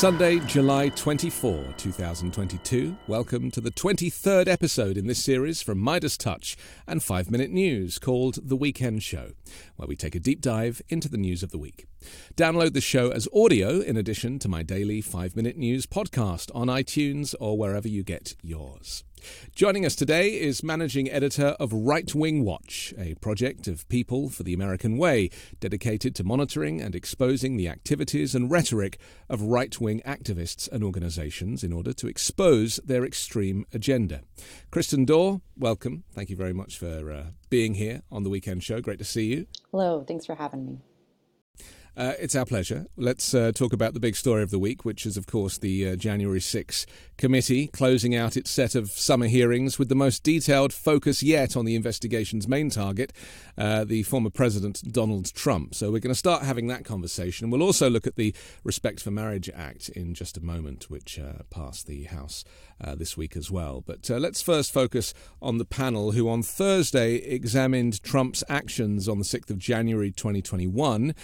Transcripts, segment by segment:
Sunday, July 24, 2022. Welcome to the 23rd episode in this series from Midas Touch and 5 Minute News called The Weekend Show, where we take a deep dive into the news of the week. Download the show as audio in addition to my daily 5 Minute News podcast on iTunes or wherever you get yours. Joining us today is managing editor of Right Wing Watch, a project of People for the American Way dedicated to monitoring and exposing the activities and rhetoric of right wing activists and organizations in order to expose their extreme agenda. Kristen Doerer, welcome. Thank you very much for uh, being here on the weekend show. Great to see you. Hello, thanks for having me. Uh, it's our pleasure. Let's uh, talk about the big story of the week, which is, of course, the uh, January 6 committee closing out its set of summer hearings with the most detailed focus yet on the investigation's main target, uh, the former President Donald Trump. So we're going to start having that conversation. We'll also look at the Respect for Marriage Act in just a moment, which uh, passed the House uh, this week as well. But let's first focus on the panel who on Thursday examined Trump's actions on the 6th of January 2021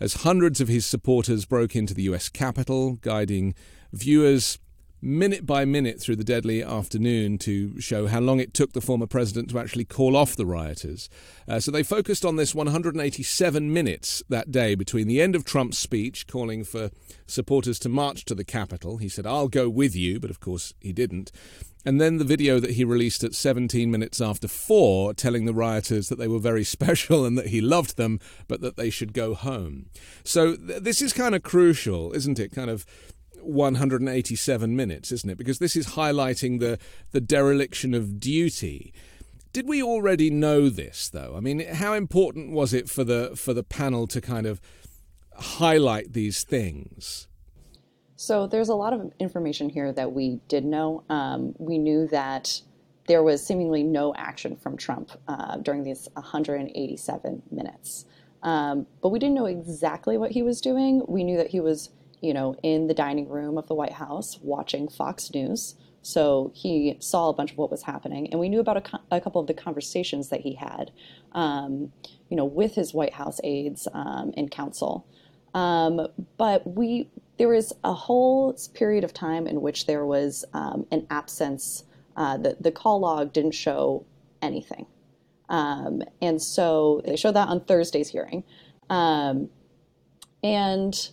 as hundreds of his supporters broke into the US Capitol, guiding viewers minute by minute through the deadly afternoon to show how long it took the former president to actually call off the rioters. Uh, so they focused on this 187 minutes that day between the end of Trump's speech calling for supporters to march to the Capitol. He said, I'll go with you, but of course he didn't. And then the video that he released at 17 minutes after four, telling the rioters that they were very special and that he loved them, but that they should go home. So th- this is kind of crucial, isn't it? Kind of 187 minutes, isn't it? Because this is highlighting the, the dereliction of duty. Did we already know this, though? I mean, how important was it for the for the panel to kind of highlight these things? So there's a lot of information here that we did know. Um, we knew that there was seemingly no action from Trump uh, during these 187 minutes. Um, but we didn't know exactly what he was doing. We knew that he was you know, in the dining room of the White House watching Fox News. So he saw a bunch of what was happening, and we knew about a, a couple of the conversations that he had, um, you know, with his White House aides um, and counsel. Um, but we there was a whole period of time in which there was um, an absence. Uh, the the call log didn't show anything, um, and so they showed that on Thursday's hearing, um, and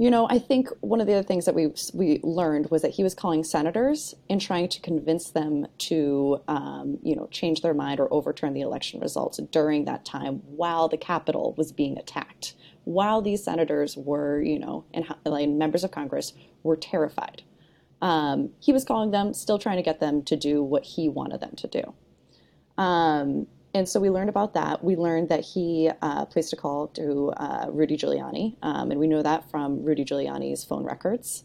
you know, I think one of the other things that we we learned was that he was calling senators and trying to convince them to, um, you know, change their mind or overturn the election results during that time while the Capitol was being attacked, while these senators were, you know, and, and members of Congress were terrified. Um, he was calling them, still trying to get them to do what he wanted them to do. Um, and so we learned about that. We learned that he uh, placed a call to uh, Rudy Giuliani, um, and we know that from Rudy Giuliani's phone records.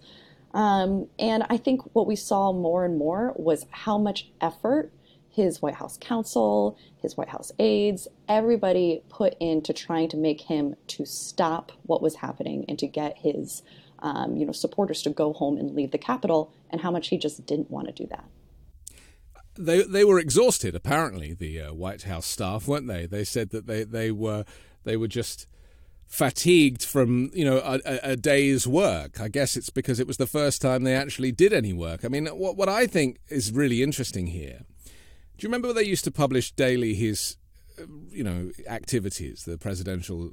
Um, and I think what we saw more and more was how much effort his White House counsel, his White House aides, everybody put into trying to make him to stop what was happening and to get his, um, you know, supporters to go home and leave the Capitol, and how much he just didn't want to do that they they were exhausted. Apparently, the uh, White House staff weren't they? They said that they they were they were just fatigued from you know a, a, day's work. I guess it's because it was the first time they actually did any work. I mean, what what I think is really interesting here. Do you remember they used to publish daily his you know activities, the presidential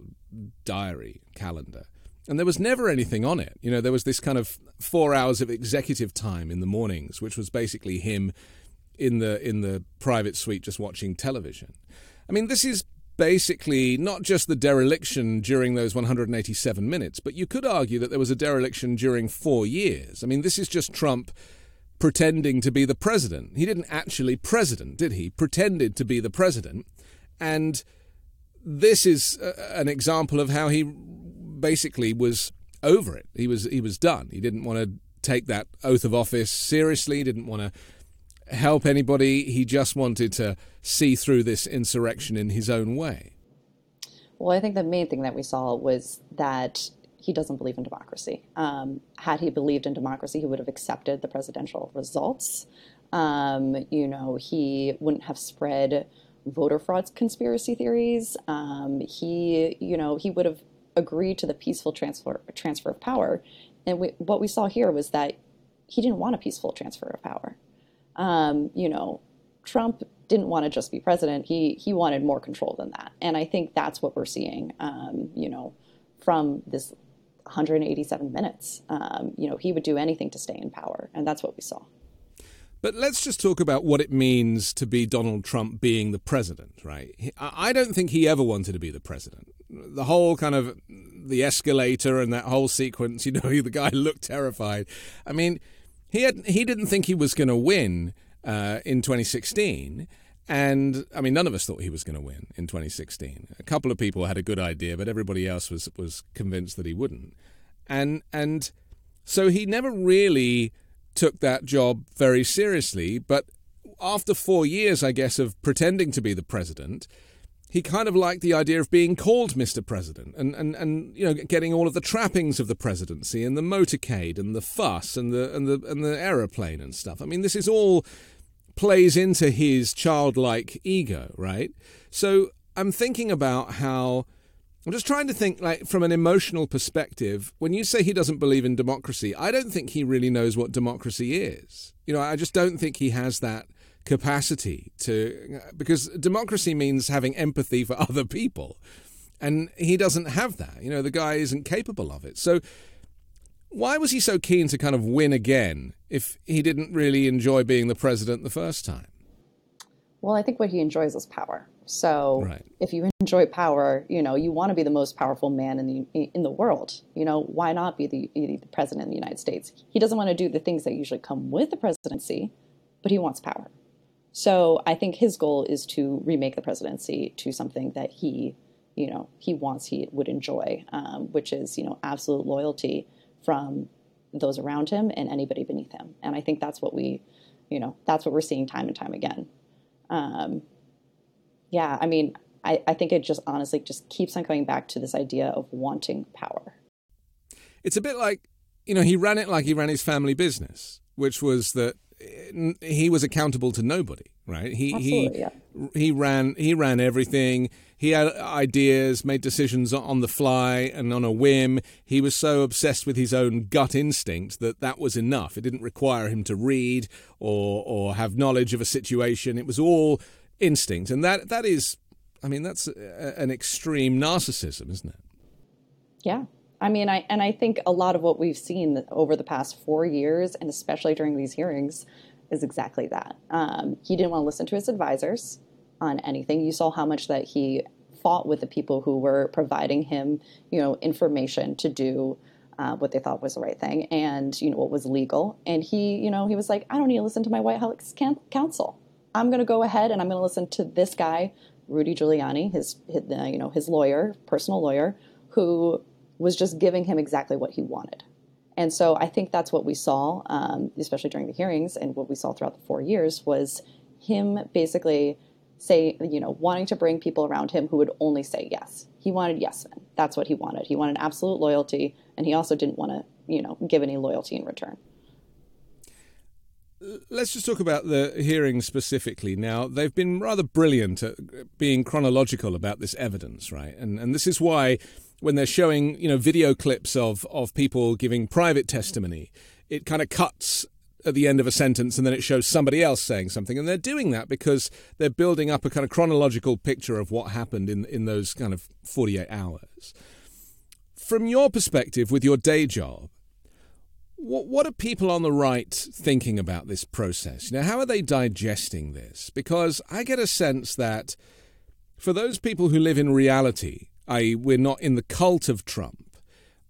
diary calendar? And there was never anything on it. You know, there was this kind of four hours of executive time in the mornings, which was basically him in the in the private suite just watching television. I mean, this is basically not just the dereliction during those 187 minutes, but you could argue that there was a dereliction during four years. I mean, this is just Trump pretending to be the president. He didn't actually president, did he? Pretended to be the president, and this is an example of how he basically was over it. He was he was done. He didn't want to take that oath of office seriously. He didn't want to help anybody. He just wanted to see through this insurrection in his own way. Well, I think the main thing that we saw was that he doesn't believe in democracy. Um, had he believed in democracy, he would have accepted the presidential results. Um, you know, he wouldn't have spread voter fraud conspiracy theories. Um, he, you know, he would have agreed to the peaceful transfer transfer of power And we, what we saw here was that he didn't want a peaceful transfer of power. Um, you know, Trump didn't want to just be president. He he wanted more control than that, and I think that's what we're seeing. Um, you know, from this 187 minutes, um, you know, he would do anything to stay in power, and that's what we saw. But let's just talk about what it means to be Donald Trump being the president, right? I don't think he ever wanted to be the president. The whole kind of the escalator and that whole sequence, you know, the guy looked terrified. I mean, he had he didn't think he was going to win uh, in 2016. And I mean, none of us thought he was going to win in 2016. A couple of people had a good idea, but everybody else was was convinced that he wouldn't. And and so he never really took that job very seriously. But after four years, I guess, of pretending to be the president, he kind of liked the idea of being called Mr. President and, and, and you know getting all of the trappings of the presidency and the motorcade and the fuss and the and the and the aeroplane and stuff. I mean, this is all plays into his childlike ego, right? So I'm thinking about how I'm just trying to think, like, from an emotional perspective. When you say he doesn't believe in democracy, I don't think he really knows what democracy is. You know, I just don't think he has that capacity to, because democracy means having empathy for other people. And he doesn't have that. You know, the guy isn't capable of it. So, why was he so keen to kind of win again if he didn't really enjoy being the president the first time? Well, I think what he enjoys is power. So right. if you enjoy power, you know, you want to be the most powerful man in the in the world. You know, why not be the, the president of the United States? He doesn't want to do the things that usually come with the presidency, but he wants power. So I think his goal is to remake the presidency to something that he, you know, he wants he would enjoy, um, which is you know absolute loyalty from those around him and anybody beneath him. And I think that's what we, you know, that's what we're seeing time and time again. Um, yeah, I mean, I, I think it just honestly just keeps on going back to this idea of wanting power. It's a bit like, you know, he ran it like he ran his family business, which was that he was accountable to nobody, right? He Absolutely, he yeah. he ran he ran everything. He had ideas, made decisions on the fly and on a whim. He was so obsessed with his own gut instinct that that was enough. It didn't require him to read or or have knowledge of a situation. It was all instinct, and that that is, I mean, that's a, an extreme narcissism, isn't it? Yeah, I mean, I and I think a lot of what we've seen over the past four years, and especially during these hearings, is exactly that. Um, he didn't want to listen to his advisors on anything. You saw how much that he fought with the people who were providing him, you know, information to do uh, what they thought was the right thing and you know what was legal. And he, you know, he was like, I don't need to listen to my White House counsel. I'm going to go ahead and I'm going to listen to this guy, Rudy Giuliani, his, his uh, you know his lawyer, personal lawyer, who was just giving him exactly what he wanted. And so I think that's what we saw, um, especially during the hearings, and what we saw throughout the four years was him basically say, you know, wanting to bring people around him who would only say yes. He wanted yes men. That's what he wanted. He wanted absolute loyalty, and he also didn't want to, you know, give any loyalty in return. Let's just talk about the hearings specifically. Now, they've been rather brilliant at being chronological about this evidence, right? And and this is why when they're showing, you know, video clips of of people giving private testimony, it kind of cuts at the end of a sentence and then it shows somebody else saying something and they're doing that because they're building up a kind of chronological picture of what happened in in those kind of 48 hours. From your perspective with your day job, what, what are people on the right thinking about this process? You know, how are they digesting this? Because I get a sense that for those people who live in reality, i.e., we're not in the cult of Trump,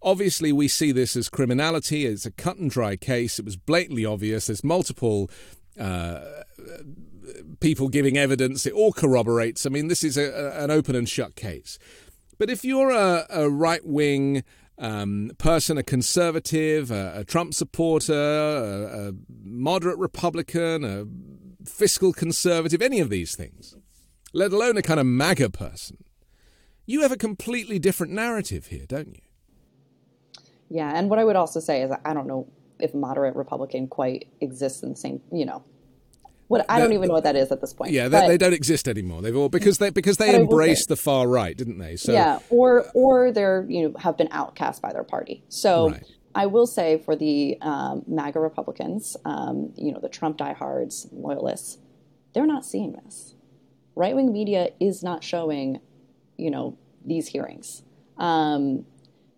obviously we see this as criminality. It's a cut and dry case. It was blatantly obvious. There's multiple. Uh, people giving evidence, it all corroborates. I mean, this is a, an open and shut case. But if you're a, a right wing um, person, a conservative, a, a Trump supporter, a, a moderate Republican, a fiscal conservative, any of these things, let alone a kind of MAGA person, you have a completely different narrative here, don't you? Yeah, and what I would also say is I don't know if moderate Republican quite exists in the same, you know, what I don't even know what that is at this point. Yeah, they, they, don't exist anymore. They've all because they because they embraced the far right, didn't they? So yeah, or or they're you know have been outcast by their party. So right. I will say for the um, MAGA Republicans, um, you know, the Trump diehards, loyalists, they're not seeing this. Right wing media is not showing, you know, these hearings. Um,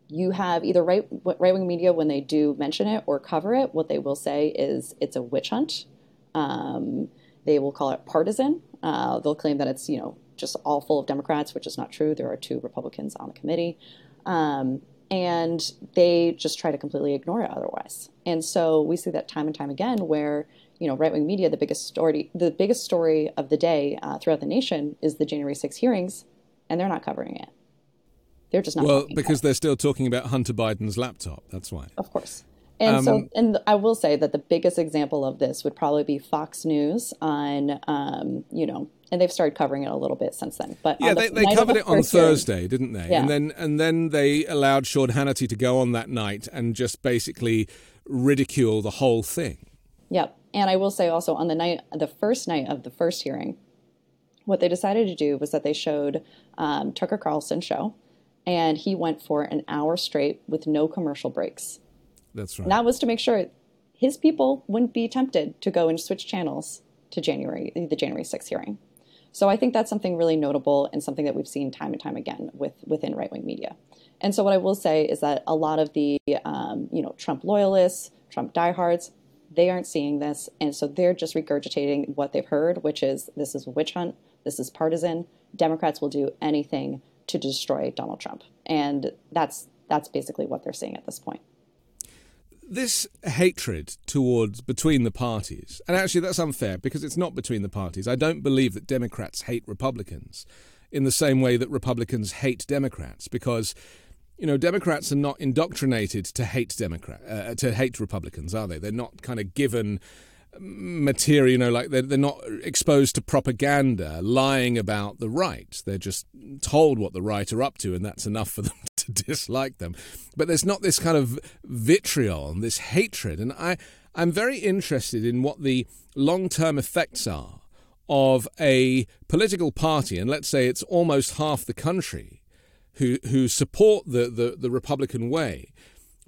you have either right right wing media when they do mention it or cover it. What they will say is it's a witch hunt. Um, they will call it partisan. Uh, they'll claim that it's you know just all full of Democrats, which is not true. There are two Republicans on the committee. Um, and they just try to completely ignore it otherwise. And so we see that time and time again where you know right wing media the biggest story the biggest story of the day uh, throughout the nation is the January 6 hearings, and they're not covering it. They're just not. Well, because they're still talking about Hunter Biden's laptop. That's why. Of course. And um, so, and I will say that the biggest example of this would probably be Fox News on, um, you know, and they've started covering it a little bit since then. But yeah, the they, they covered it on Thursday, hearing, didn't they? Yeah. And then and then they allowed Sean Hannity to go on that night and just basically ridicule the whole thing. Yep. And I will say also on the night, the first night of the first hearing, what they decided to do was that they showed um, Tucker Carlson show, and he went for an hour straight with no commercial breaks. That's right. And that was to make sure his people wouldn't be tempted to go and switch channels to January, the January 6th hearing. So I think that's something really notable and something that we've seen time and time again with within right wing media. And so what I will say is that a lot of the um, you know Trump loyalists, Trump diehards, they aren't seeing this, and so they're just regurgitating what they've heard, which is this is a witch hunt, this is partisan. Democrats will do anything to destroy Donald Trump, and that's that's basically what they're saying at this point this hatred towards between the parties, and actually that's unfair because it's not between the parties. I don't believe that Democrats hate Republicans in the same way that Republicans hate Democrats because you know Democrats are not indoctrinated to hate Democrat uh, to hate Republicans, are they? They're not kind of given material, you know, like they're, they're not exposed to propaganda lying about the right. They're just told what the right are up to, and that's enough for them to dislike them. But there's not this kind of vitriol, this hatred. And I, I'm very interested in what the long term effects are of a political party, and let's say it's almost half the country who, who support the, the, the Republican way,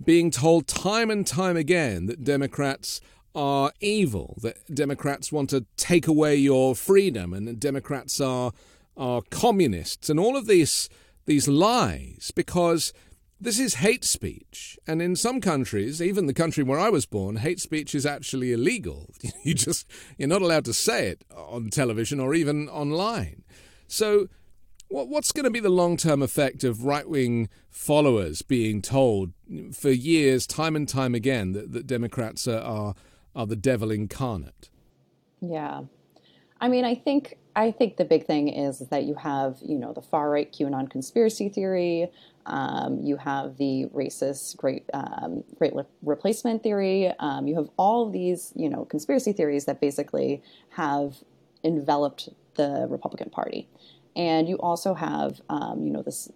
being told time and time again that Democrats are evil, that Democrats want to take away your freedom, and Democrats are are communists, and all of these these lies, because this is hate speech, and in some countries, even the country where I was born, hate speech is actually illegal. You just you're not allowed to say it on television or even online. So. What's going to be the long term effect of right wing followers being told for years, time and time again, that, that Democrats are, are the devil incarnate. Yeah. I mean, I think I think the big thing is that you have, you know, the far right QAnon conspiracy theory. Um, you have the racist great um, great replacement theory. Um, you have all these, you know, conspiracy theories that basically have enveloped the Republican Party, and you also have, um, you know, this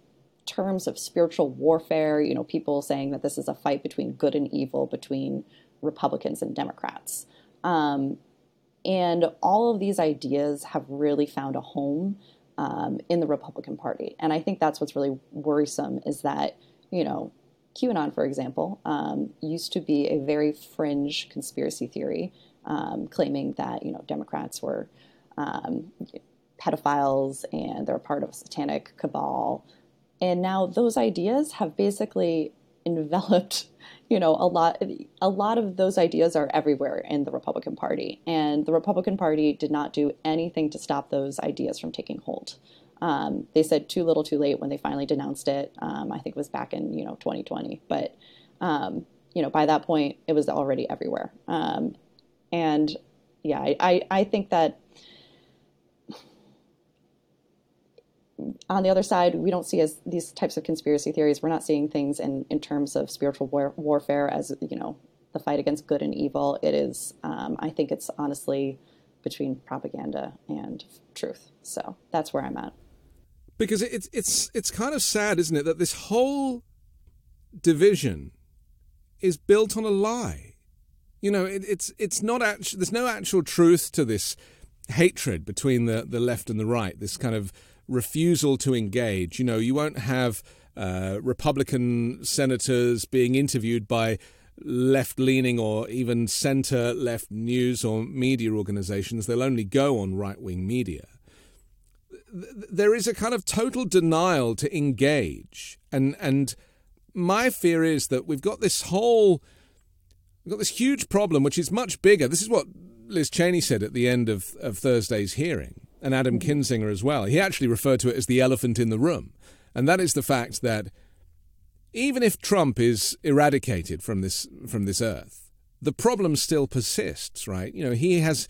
terms of spiritual warfare. You know, people saying that this is a fight between good and evil, between Republicans and Democrats. Um, and all of these ideas have really found a home um, in the Republican Party. And I think that's what's really worrisome is that, you know, QAnon, for example, um, used to be a very fringe conspiracy theory, um, claiming that, you know, Democrats were um, pedophiles and they're part of a satanic cabal. And now those ideas have basically enveloped you know a lot a lot of those ideas are everywhere in the Republican Party and the Republican Party did not do anything to stop those ideas from taking hold. Um, they said too little too late when they finally denounced it. Um, I think it was back in you know 2020, but um, you know by that point it was already everywhere. Um, and yeah, I, I, I think that on the other side, we don't see as these types of conspiracy theories. We're not seeing things in, in terms of spiritual war, warfare as you know the fight against good and evil. It is, um, I think, it's honestly between propaganda and truth. So that's where I'm at. Because it's it's it's kind of sad, isn't it, that this whole division is built on a lie. You know, it, it's it's not actually there's no actual truth to this hatred between the, the left and the right. This kind of refusal to engage. You know, you won't have uh, Republican senators being interviewed by left leaning or even center left news or media organizations. They'll only go on right wing media. There is a kind of total denial to engage. And, and my fear is that we've got this whole, we've got this huge problem, which is much bigger. This is what Liz Cheney said at the end of, of Thursday's hearing, and Adam Kinzinger as well. He actually referred to it as the elephant in the room. And that is the fact that even if Trump is eradicated from this from this earth, the problem still persists, right? You know, he has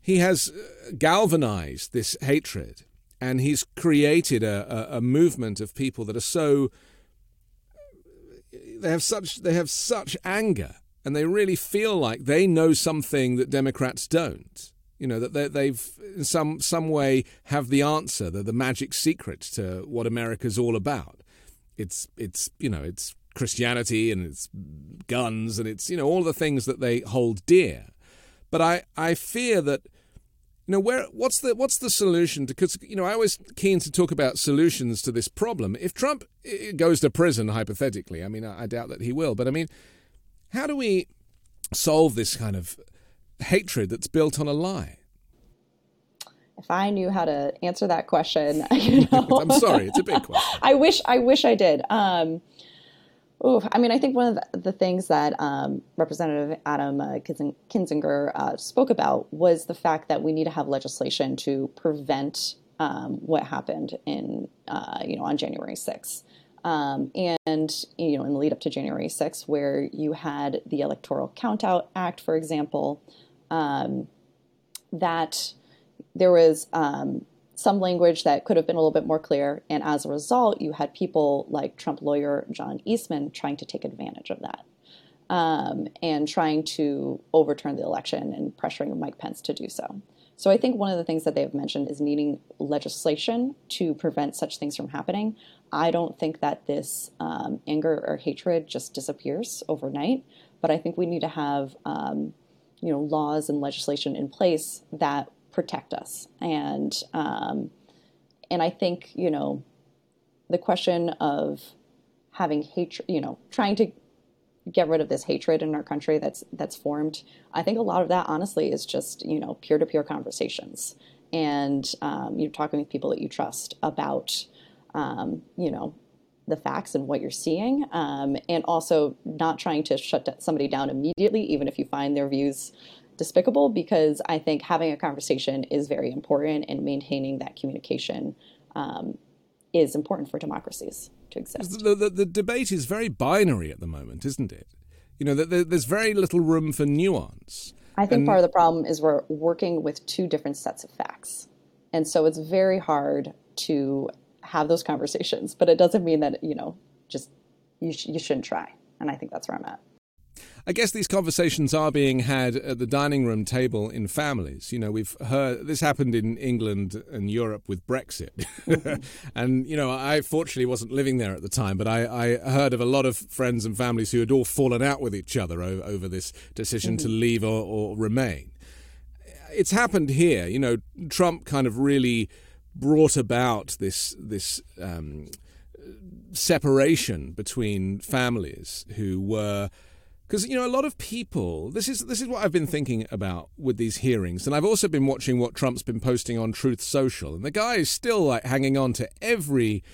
he has uh, galvanized this hatred and he's created a, a, a movement of people that are so they have such they have such anger and they really feel like they know something that Democrats don't. You know that they, they've in some some way have the answer, the, the magic secret to what America's all about it's it's you know it's Christianity and it's guns and it's you know all the things that they hold dear. But I, I fear that you know where what's the what's the solution because you know I was keen to talk about solutions to this problem. If Trump goes to prison hypothetically, I mean I, I doubt that he will, but I mean how do we solve this kind of hatred that's built on a lie? if I knew how to answer that question, you know, I'm sorry, it's a big question. I wish I wish I did. Um, ooh, I mean, I think one of the, things that um, Representative Adam uh, Kinzinger uh, spoke about was the fact that we need to have legislation to prevent um, what happened in, uh, you know, on January 6th. Um, and you know, in the lead up to January 6th, where you had the Electoral Countout Act, for example, um, that there was um, some language that could have been a little bit more clear. And as a result, you had people like Trump lawyer John Eastman trying to take advantage of that um, and trying to overturn the election and pressuring Mike Pence to do so. So I think one of the things that they have mentioned is needing legislation to prevent such things from happening. I don't think that this um, anger or hatred just disappears overnight, but I think we need to have um, you know laws and legislation in place that protect us. And um, and I think you know the question of having hatred, you know, trying to get rid of this hatred in our country that's that's formed. I think a lot of that, honestly, is just you know peer to peer conversations and um, you're talking with people that you trust about um, you know the facts and what you're seeing, um, and also not trying to shut somebody down immediately, even if you find their views despicable because I think having a conversation is very important and maintaining that communication um, is important for democracies to exist. The, the, the, debate is very binary at the moment, isn't it? You know, there's very little room for nuance. I think and, part of the problem is we're working with two different sets of facts. And so it's very hard to have those conversations, but it doesn't mean that, you know, just you, sh- you shouldn't try. And I think that's where I'm at. I guess these conversations are being had at the dining room table in families. You know, we've heard this happened in England and Europe with Brexit. and, you know, I fortunately wasn't living there at the time, but I, I, heard of a lot of friends and families who had all fallen out with each other over, over this decision mm-hmm. to leave or, or remain. It's happened here. You know, Trump kind of really brought about this this um, separation between families who were because you know a lot of people this is this is what I've been thinking about with these hearings and I've also been watching what Trump's been posting on Truth Social and the guy is still like hanging on to every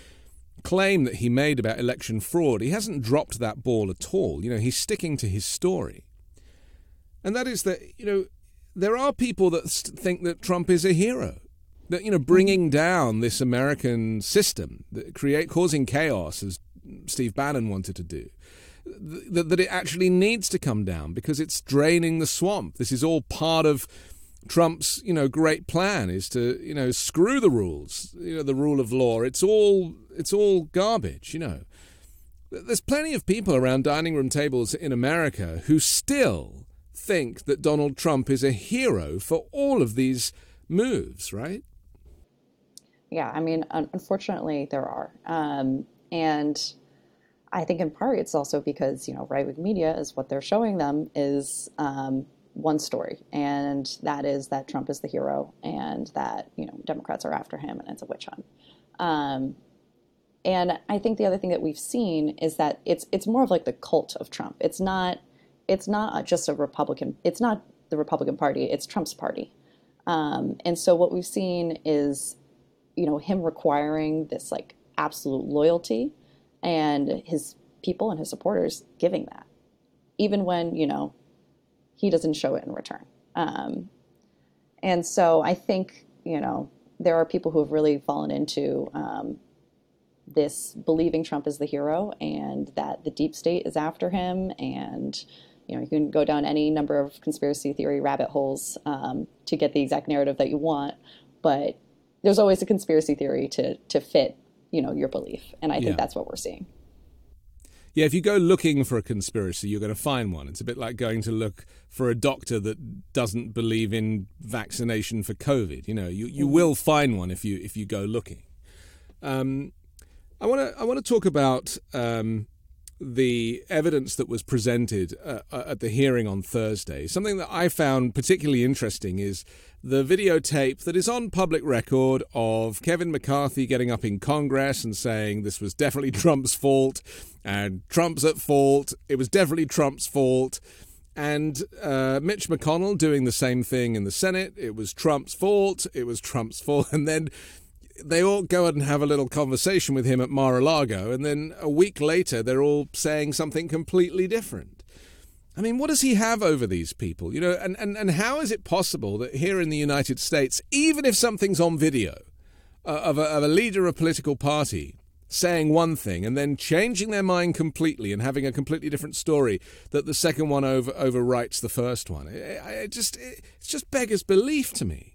claim that he made about election fraud. He hasn't dropped that ball at all. You know he's sticking to his story. And that is that you know there are people that think that Trump is a hero that you know mm-hmm. bringing down this American system that create causing chaos as Steve Bannon wanted to do that, that it actually needs to come down because it's draining the swamp. This is all part of Trump's, you know, great plan is to, you know, screw the rules, you know, the rule of law. It's all it's all garbage, you know. There's plenty of people around dining room tables in America who still think that Donald Trump is a hero for all of these moves, right? Yeah, I mean, unfortunately, there are. Um, and I think in part it's also because you know right wing media is what they're showing them is um, one story, and that is that Trump is the hero, and that you know Democrats are after him, and it's a witch hunt. Um, and I think the other thing that we've seen is that it's it's more of like the cult of Trump. It's not it's not just a Republican. It's not the Republican Party. It's Trump's party. Um, and so what we've seen is, you know, him requiring this like absolute loyalty, and his people and his supporters giving that, even when you know he doesn't show it in return. Um, and so I think you know there are people who have really fallen into um, this believing Trump is the hero and that the deep state is after him. And, you know, you can go down any number of conspiracy theory rabbit holes um, to get the exact narrative that you want. But there's always a conspiracy theory to, to fit, you know, your belief. And I think yeah. that's what we're seeing. Yeah, if you go looking for a conspiracy, you're going to find one. It's a bit like going to look for a doctor that doesn't believe in vaccination for COVID. You know, you, you mm-hmm. will find one if you if you go looking. Um, I want to I want to talk about um, the evidence that was presented uh, uh, at the hearing on Thursday. Something that I found particularly interesting is the videotape that is on public record of Kevin McCarthy getting up in Congress and saying this was definitely Trump's fault and Trump's at fault. It was definitely Trump's fault. And uh, Mitch McConnell doing the same thing in the Senate. It was Trump's fault. It was Trump's fault. And then they all go and have a little conversation with him at Mar-a-Lago, and then a week later they're all saying something completely different. I mean, what does he have over these people? You know, and, and, and how is it possible that here in the United States, even if something's on video uh, of, a, of a leader of a political party saying one thing and then changing their mind completely and having a completely different story, that the second one over overwrites the first one? It, it just it, it's just beggars belief to me.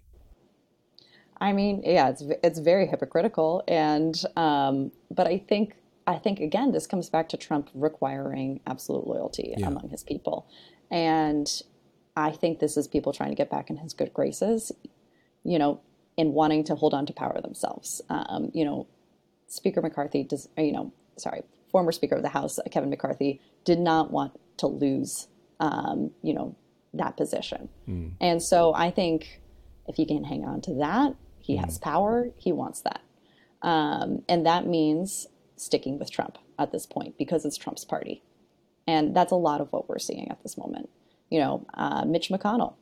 I mean, yeah, it's it's very hypocritical, and um, but I think I think again this comes back to Trump requiring absolute loyalty yeah. among his people, and I think this is people trying to get back in his good graces, you know, in wanting to hold on to power themselves. Um, you know, Speaker McCarthy does, you know, sorry, former Speaker of the House Kevin McCarthy did not want to lose, um, you know, that position, mm. and so I think if you can hang on to that he has power. He wants that. Um, and that means sticking with Trump at this point because it's Trump's party. And that's a lot of what we're seeing at this moment. You know, uh, Mitch McConnell,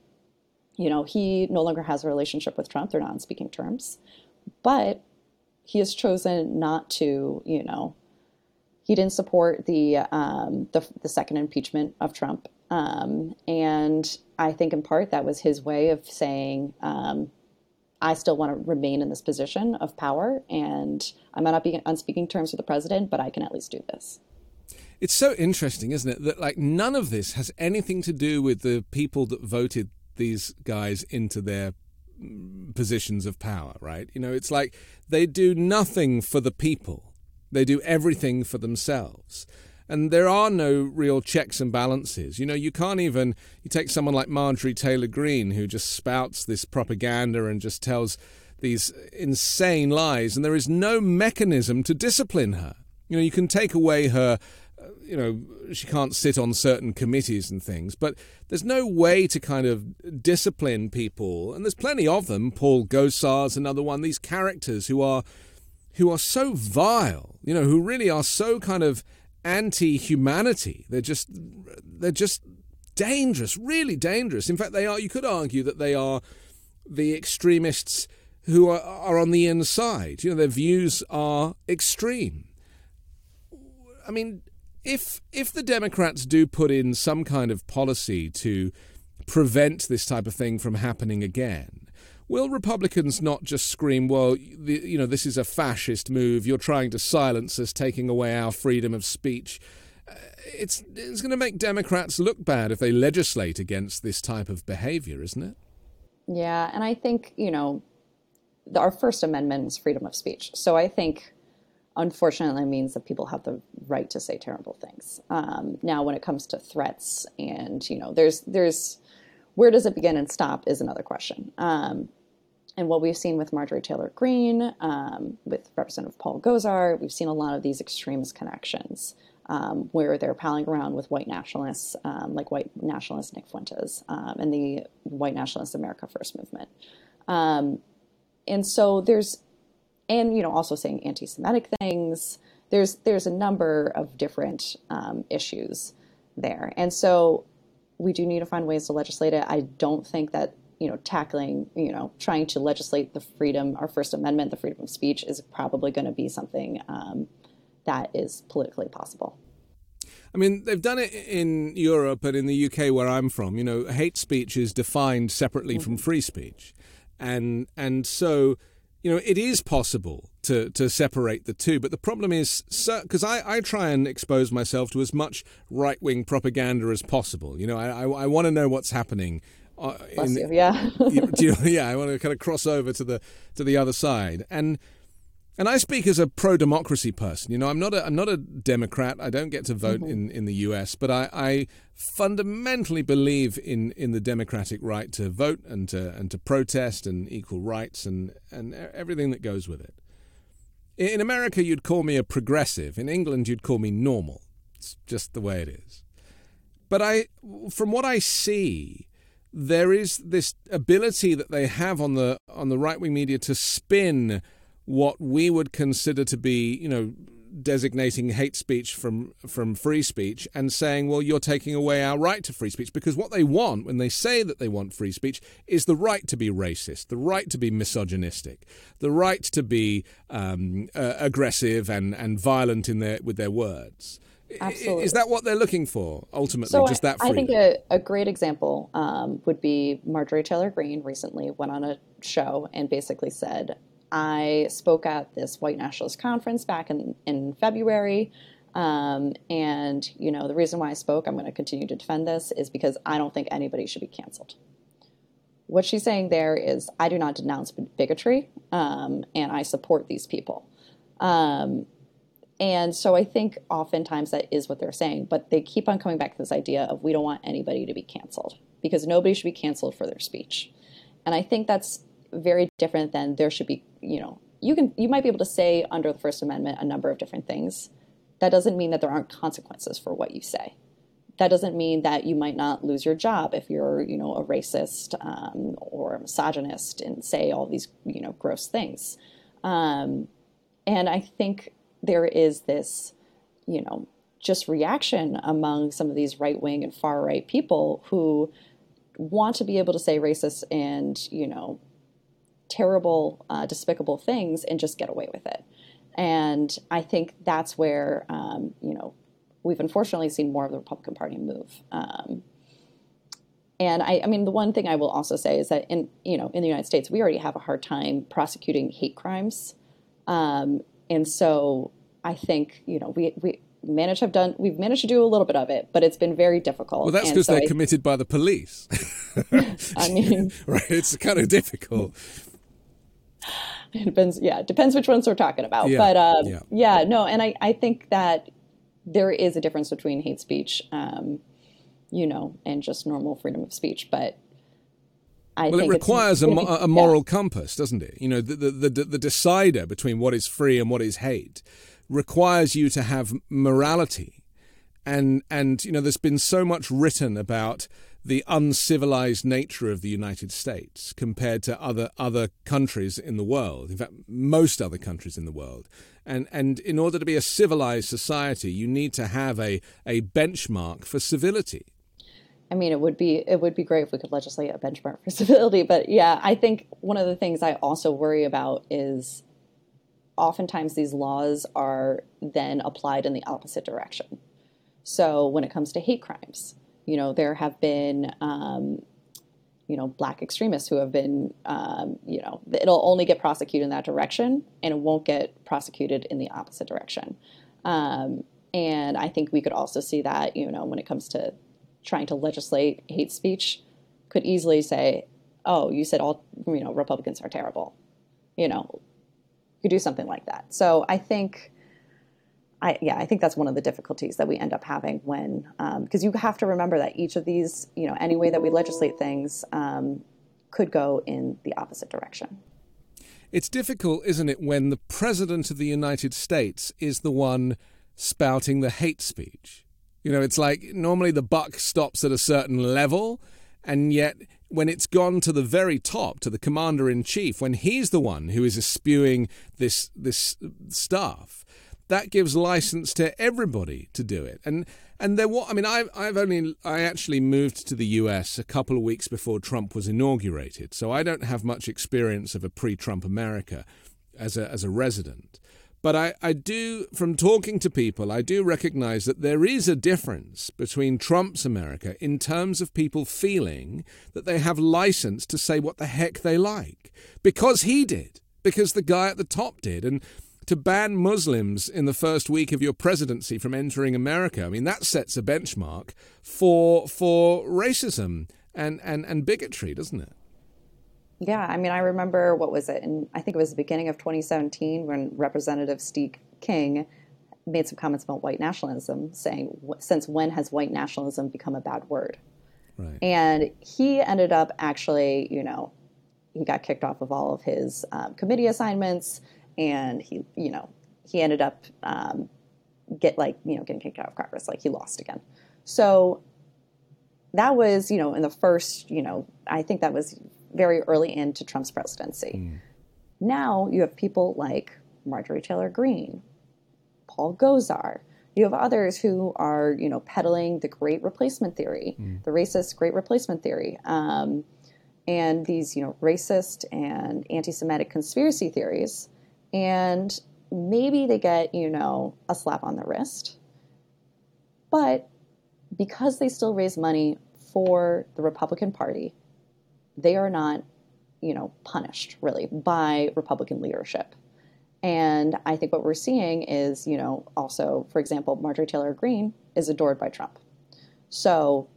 you know, he no longer has a relationship with Trump. They're not on speaking terms. But he has chosen not to, you know, he didn't support the, um, the, the second impeachment of Trump. Um, and I think in part that was his way of saying, um, I still want to remain in this position of power, and I might not be on speaking terms with the president, but I can at least do this. It's so interesting, isn't it, that like none of this has anything to do with the people that voted these guys into their mm, positions of power, right? You know, it's like they do nothing for the people. They do everything for themselves and there are no real checks and balances. You know, you can't even you take someone like Marjorie Taylor Greene who just spouts this propaganda and just tells these insane lies, and there is no mechanism to discipline her. You know, you can take away her. Uh, you know, she can't sit on certain committees and things, but there's no way to kind of discipline people. And there's plenty of them. Paul Gosar's another one. These characters who are who are so vile, you know, who really are so kind of anti-humanity. They're just they're just dangerous, really dangerous. In fact, they are. You could argue that they are the extremists who are, are on the inside. You know, their views are extreme. I mean, if if the Democrats do put in some kind of policy to prevent this type of thing from happening again, Will Republicans not just scream, well, the, you know, this is a fascist move, you're trying to silence us, taking away our freedom of speech? Uh, it's, it's going to make Democrats look bad if they legislate against this type of behavior, isn't it? Yeah, and I think, you know, our First Amendment is freedom of speech. So I think, unfortunately, means that people have the right to say terrible things. Um, now, when it comes to threats, and you know, there's there's where does it begin and stop is another question. Um, and what we've seen with Marjorie Taylor Greene, um, with Representative Paul Gosar, we've seen a lot of these extremist connections um, where they're palling around with white nationalists, um, like white nationalist Nick Fuentes um, and the white nationalist America First movement. Um, and so there's and you know also saying anti-Semitic things. There's there's a number of different issues there, and so we do need to find ways to legislate it. I don't think that you know tackling you know trying to legislate the freedom, our First Amendment, the freedom of speech, is probably going to be something um, that is politically possible. I mean, they've done it in Europe and in the UK, where I'm from. You know, hate speech is defined separately mm-hmm. from free speech, and and so you know it is possible to to separate the two. But the problem is, because I, I try and expose myself to as much right wing propaganda as possible. You know, I I, I want to know what's happening. Uh, in, yeah. you, yeah, I want to kind of cross over to the to the other side, and and I speak as a pro democracy person. You know, I'm not a I'm not a Democrat. I don't get to vote mm-hmm. in, in the US, but I, I fundamentally believe in, in the democratic right to vote and to and to protest and equal rights and, and everything that goes with it. In America you'd call me a progressive. In England you'd call me normal. It's just the way it is. But I from what I see, there is this ability that they have on the on the right wing media to spin what we would consider to be, you know, designating hate speech from from free speech and saying, well, you're taking away our right to free speech because what they want when they say that they want free speech is the right to be racist, the right to be misogynistic, the right to be um, uh, aggressive and and violent in their with their words. Absolutely. Is that what they're looking for ultimately? So just that freedom? I think a, a great example um, would be Marjorie Taylor Greene recently went on a show and basically said, I spoke at this white nationalist conference back in, in February. Um, and, you know, the reason why I spoke, I'm going to continue to defend this, is because I don't think anybody should be canceled. What she's saying there is, I do not denounce bigotry, um, and I support these people. Um, and so I think oftentimes that is what they're saying, but they keep on coming back to this idea of we don't want anybody to be canceled because nobody should be canceled for their speech. And I think that's very different than there should be, you know, you can you might be able to say under the First Amendment a number of different things. That doesn't mean that there aren't consequences for what you say. That doesn't mean that you might not lose your job if you're, you know, a racist um, or a misogynist and say all these, you know, gross things. Um, and I think there is this, you know, just reaction among some of these right wing and far right people who want to be able to say racist and, you know, terrible, uh, despicable things and just get away with it. And I think that's where, um, you know, we've unfortunately seen more of the Republican Party move. Um, and I, I, mean, the one thing I will also say is that in, you know, in the United States, we already have a hard time prosecuting hate crimes. Um, and so I think, you know, we, we, managed to have done we've managed to do a little bit of it but it's been very difficult well that's because so they're I, committed by the police i mean right it's kind of difficult it depends. Yeah, it depends which ones we're talking about. Yeah, but um, yeah. yeah. no, and I, I think that there is a difference between hate speech, um, you know, and just normal freedom of speech. But I well, it requires a, a, moral yeah. compass, doesn't it? You know, the, the, the the decider between what is free and what is hate requires you to have morality, and and you know, there's been so much written about the uncivilized nature of the United States compared to other other countries in the world. In fact, most other countries in the world. And and in order to be a civilized society, you need to have a, a benchmark for civility. I mean, it would be it would be great if we could legislate a benchmark for civility. But yeah, I think one of the things I also worry about is oftentimes these laws are then applied in the opposite direction. So when it comes to hate crimes, you know, there have been, um, you know, black extremists who have been, um, you know, it'll only get prosecuted in that direction and it won't get prosecuted in the opposite direction. Um, and I think we could also see that, you know, when it comes to trying to legislate hate speech, could easily say, oh, you said all, you know, Republicans are terrible. You know, you could do something like that. So I think I, yeah, I think that's one of the difficulties that we end up having when, because um, you have to remember that each of these, you know, any way that we legislate things um, could go in the opposite direction. It's difficult, isn't it, when the President of the United States is the one spouting the hate speech? You know, it's like normally the buck stops at a certain level, And yet, when it's gone to the very top, to the commander in chief, when he's the one who is spewing this this stuff, that gives license to everybody to do it. And and there what I mean, I've I've only I actually moved to the U.S. a couple of weeks before Trump was inaugurated, so I don't have much experience of a pre-Trump America as a as a resident. But I, I do, from talking to people, I do recognize that there is a difference between Trump's America in terms of people feeling that they have license to say what the heck they like. Because he did. Because the guy at the top did. And to ban Muslims in the first week of your presidency from entering America, I mean, that sets a benchmark for, for racism and, and, and bigotry, doesn't it? Yeah, I mean, I remember what was it? And I think it was the beginning of 2017 when Representative Steve King made some comments about white nationalism, saying, "Since when has white nationalism become a bad word?" Right. And he ended up actually, you know, he got kicked off of all of his um, committee assignments, and he, you know, he ended up um, get like, you know, getting kicked out of Congress. Like he lost again. So that was, you know, in the first, you know, I think that was very early into Trump's presidency. Mm. Now you have people like Marjorie Taylor Greene, Paul Gosar. You have others who are, you know, peddling the great replacement theory, mm. the racist great replacement theory, um, and these, you know, racist and anti-Semitic conspiracy theories. And maybe they get, you know, a slap on the wrist. But because they still raise money for the Republican Party, they are not, you know, punished really by Republican leadership. And I think what we're seeing is, you know, also, for example, Marjorie Taylor Greene is adored by Trump. So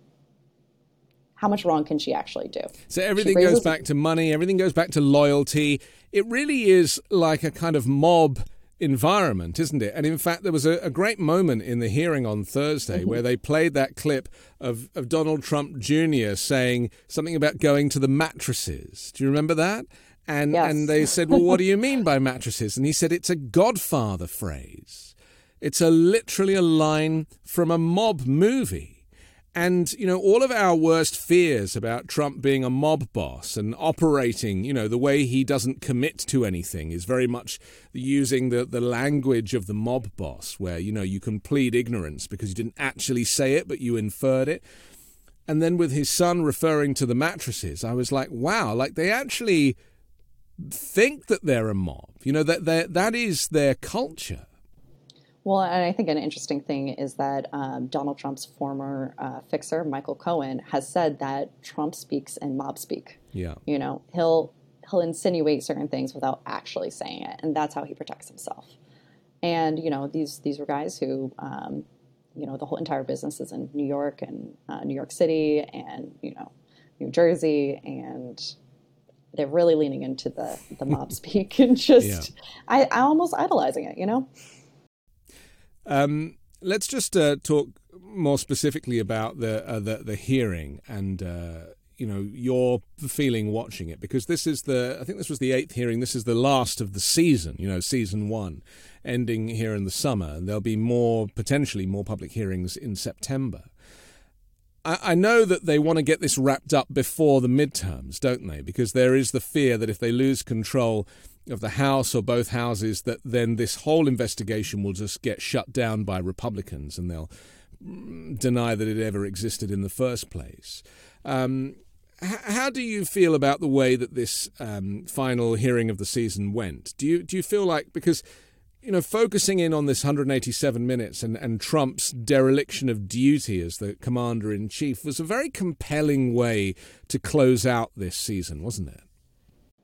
how much wrong can she actually do? So everything goes back to money, everything goes back to loyalty. It really is like a kind of mob environment, isn't it? And in fact, there was a, a great moment in the hearing on Thursday mm-hmm. where they played that clip of, of Donald Trump Jr. saying something about going to the mattresses. Do you remember that? And, yes. and they said, Well, what do you mean by mattresses? And he said, It's a Godfather phrase. It's a literally a line from a mob movie. And, you know, all of our worst fears about Trump being a mob boss and operating, you know, the way he doesn't commit to anything is very much using the, the language of the mob boss, where, you know, you can plead ignorance because you didn't actually say it, but you inferred it. And then with his son referring to the mattresses, I was like, wow, like they actually think that they're a mob. You know, that that is their culture. Well, and I think an interesting thing is that um, Donald Trump's former uh, fixer, Michael Cohen, has said that Trump speaks in mob speak. Yeah. You know, he'll he'll insinuate certain things without actually saying it, and that's how he protects himself. And you know, these these were guys who, um, you know, the whole entire business is in New York and uh, New York City, and you know, New Jersey, and they're really leaning into the the mob speak and just, yeah. I, I almost idolizing it, you know. Um, let's just uh, talk more specifically about the uh, the, the, hearing and uh, you know your feeling watching it because this is the I think this was the eighth hearing. This is the last of the season. You know, season one, ending here in the summer, there'll be more potentially more public hearings in September. I know that they want to get this wrapped up before the midterms, don't they? Because there is the fear that if they lose control of the House or both houses that then this whole investigation will just get shut down by Republicans and they'll deny that it ever existed in the first place. Um, how do you feel about the way that this um, final hearing of the season went? Do you do you feel like because you know focusing in on this 187 minutes and, and Trump's dereliction of duty as the commander in chief was a very compelling way to close out this season, wasn't it?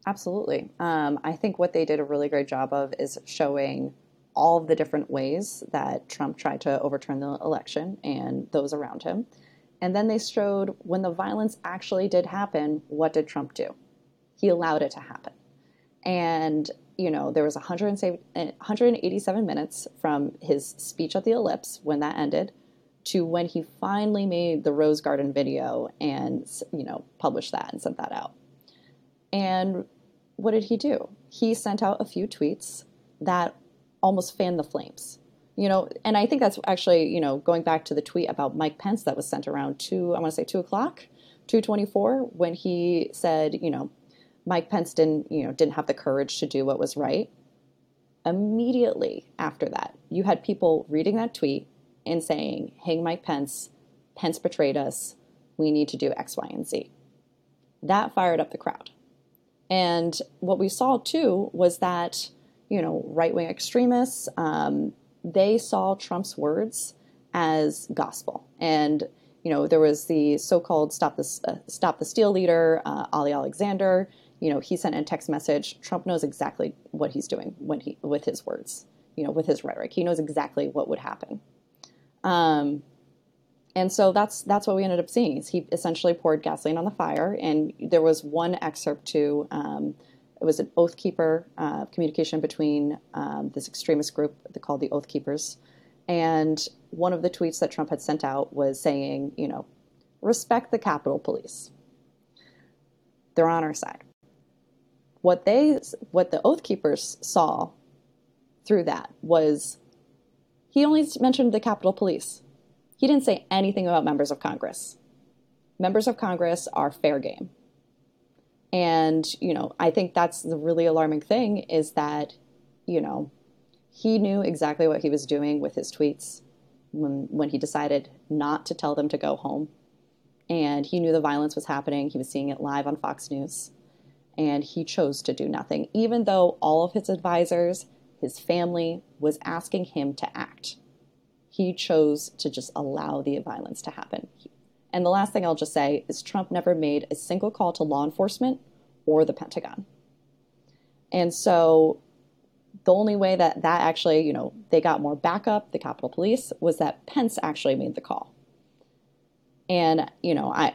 Absolutely. Um, I think what they did a really great job of is showing all of the different ways that Trump tried to overturn the election and those around him. And then they showed when the violence actually did happen, what did Trump do? He allowed it to happen. And, you know, there was 187 minutes from his speech at the ellipse when that ended to when he finally made the Rose Garden video and, you know, published that and sent that out. And what did he do? He sent out a few tweets that almost fanned the flames. You know, and I think that's actually, you know, going back to the tweet about Mike Pence that was sent around two, I want to say two o'clock, 224 when he said, you know, Mike Pence didn't, you know, didn't have the courage to do what was right. Immediately after that, you had people reading that tweet and saying, "Hang Mike Pence, Pence betrayed us. We need to do X, Y, and Z." That fired up the crowd. And what we saw too was that, you know, right wing extremists, um, they saw Trump's words as gospel. And, you know, there was the so called Stop the, uh, Stop the Steal leader, uh, Ali Alexander. You know, he sent a text message. Trump knows exactly what he's doing when he, with his words, you know, with his rhetoric. He knows exactly what would happen. Um, and so that's that's what we ended up seeing. Is he essentially poured gasoline on the fire, and there was one excerpt to um, it was an Oath Keeper uh, communication between um, this extremist group called the Oath Keepers, and one of the tweets that Trump had sent out was saying, you know, respect the Capitol Police. They're on our side. What they what the Oath Keepers saw through that was he only mentioned the Capitol Police he didn't say anything about members of Congress. Members of Congress are fair game. And, you know, I think that's the really alarming thing is that, you know, he knew exactly what he was doing with his tweets when, when he decided not to tell them to go home. And he knew the violence was happening. He was seeing it live on Fox News. And he chose to do nothing, even though all of his advisors, his family, was asking him to act he chose to just allow the violence to happen. And the last thing I'll just say is Trump never made a single call to law enforcement or the Pentagon. And so the only way that that actually, you know, they got more backup, the Capitol Police, was that Pence actually made the call. And, you know, I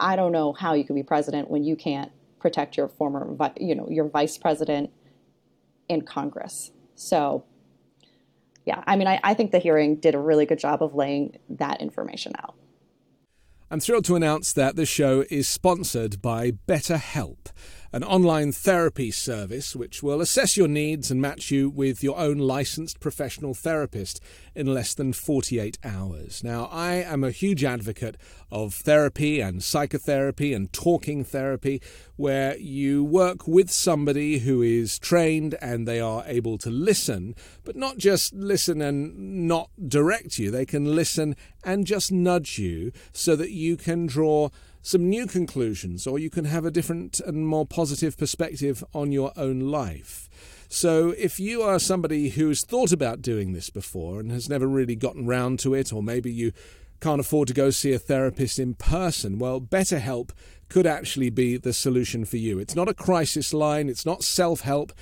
I don't know how you can be president when you can't protect your former, you know, your vice president in Congress. So yeah, I mean, I, I think the hearing did a really good job of laying that information out. I'm thrilled to announce that the show is sponsored by BetterHelp an online therapy service which will assess your needs and match you with your own licensed professional therapist in less than 48 hours. Now, I am a huge advocate of therapy and psychotherapy and talking therapy where you work with somebody who is trained and they are able to listen, but not just listen and not direct you. They can listen and just nudge you so that you can draw some new conclusions, or you can have a different and more positive perspective on your own life. So, if you are somebody who's thought about doing this before and has never really gotten round to it, or maybe you can't afford to go see a therapist in person, well, BetterHelp could actually be the solution for you. It's not a crisis line, it's not self help,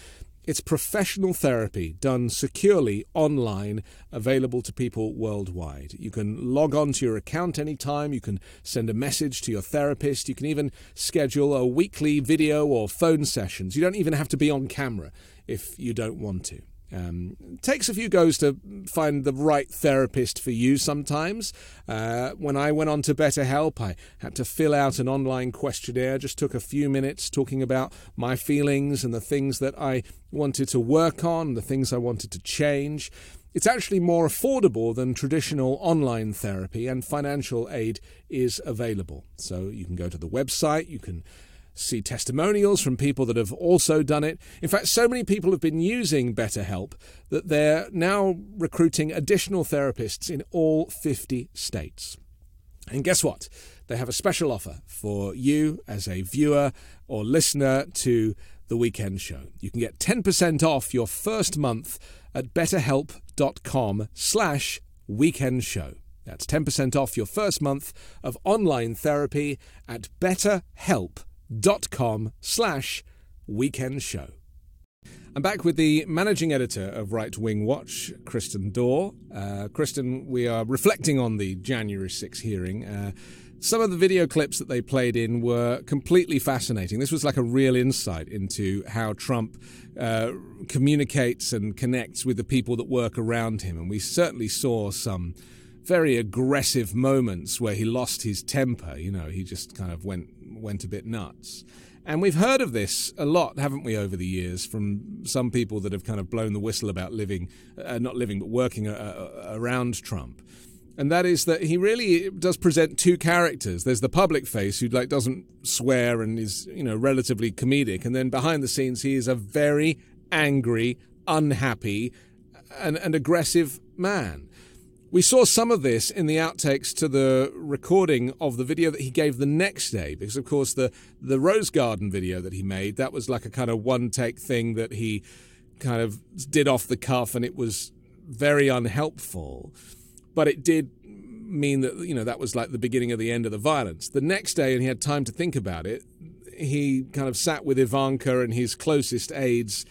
it's professional therapy done securely online, available to people worldwide. You can log on to your account anytime, you can send a message to your therapist, you can even schedule a weekly video or phone sessions. You don't even have to be on camera if you don't want to. Um, takes a few goes to find the right therapist for you sometimes. Uh, when I went on to BetterHelp, I had to fill out an online questionnaire, just took a few minutes talking about my feelings and the things that I wanted to work on, the things I wanted to change. It's actually more affordable than traditional online therapy, and financial aid is available. So you can go to the website, you can see testimonials from people that have also done it. In fact, so many people have been using BetterHelp that they're now recruiting additional therapists in all 50 states. And guess what? They have a special offer for you as a viewer or listener to the weekend show. You can get 10% off your first month at betterhelp.com slash weekend show. That's 10% off your first month of online therapy at betterhelp.com com slash weekend show. I'm back with the managing editor of Right Wing Watch, Kristen Doerer. Uh, Kristen, we are reflecting on the January 6 hearing. Uh, some of the video clips that they played in were completely fascinating. This was like a real insight into how Trump uh, communicates and connects with the people that work around him. And we certainly saw some very aggressive moments where he lost his temper. You know, he just kind of went went a bit nuts. And we've heard of this a lot, haven't we, over the years, from some people that have kind of blown the whistle about living, uh, not living, but working uh, uh, around Trump. and that is that he really does present two characters. There's the public face who like doesn't swear and is you know relatively comedic, and then behind the scenes he is a very angry, unhappy, and, and aggressive man. We saw some of this in the outtakes to the recording of the video that he gave the next day, because of course the the Rose Garden video that he made that was like a kind of one take thing that he kind of did off the cuff, and it was very unhelpful but it did mean that you know that was like the beginning of the end of the violence. The next day, and he had time to think about it. He kind of sat with Ivanka and his closest aides,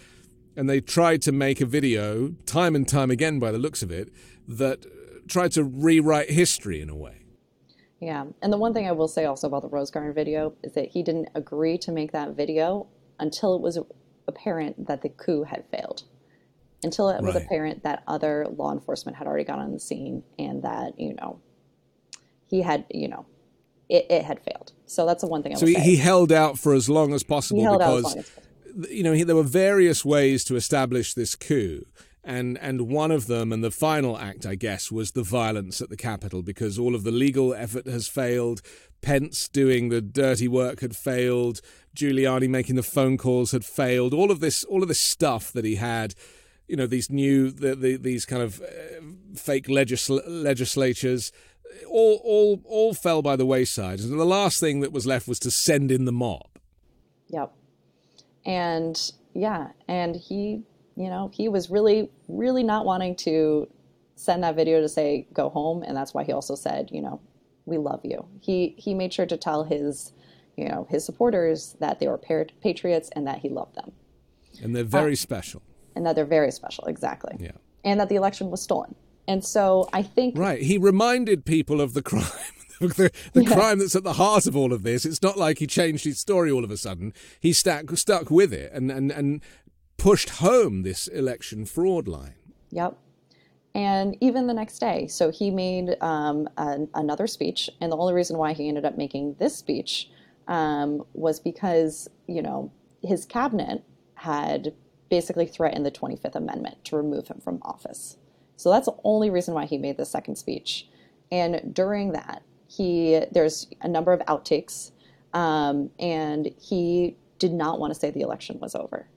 and they tried to make a video, time and time again, by the looks of it, that tried to rewrite history in a way. Yeah, and the one thing I will say also about the Rose Garden video is that he didn't agree to make that video until it was apparent that the coup had failed until it was right. apparent that other law enforcement had already gone on the scene and that you know he had you know it, it had failed. So that's the one thing. I so he, he, held out for as long as possible because as as you know he, there were various ways to establish this coup. And and one of them, and the final act, I guess, was the violence at the Capitol, because all of the legal effort has failed. Pence doing the dirty work had failed. Giuliani making the phone calls had failed. All of this, all of this stuff that he had you know these new the, the, these kind of uh, fake legisl- legislatures all all all fell by the wayside and the last thing that was left was to send in the mob yep and yeah and he you know he was really really not wanting to send that video to say go home and that's why he also said you know we love you he he made sure to tell his you know his supporters that they were patriots and that he loved them and they're very uh, special and that they're very special, exactly. Yeah. And that the election was stolen. And so I think. Right. He reminded people of the crime. the, the yes. crime that's at the heart of all of this. It's not like he changed his story all of a sudden. He stuck, stuck with it and, and, and pushed home this election fraud line. Yep. And even the next day, so he made um, an, another speech. And the only reason why he ended up making this speech um, was because, you know, his cabinet had basically threatened the 25th Amendment to remove him from office. So that's the only reason why he made the second speech. And during that, he there's a number of outtakes, um, and he did not want to say the election was over.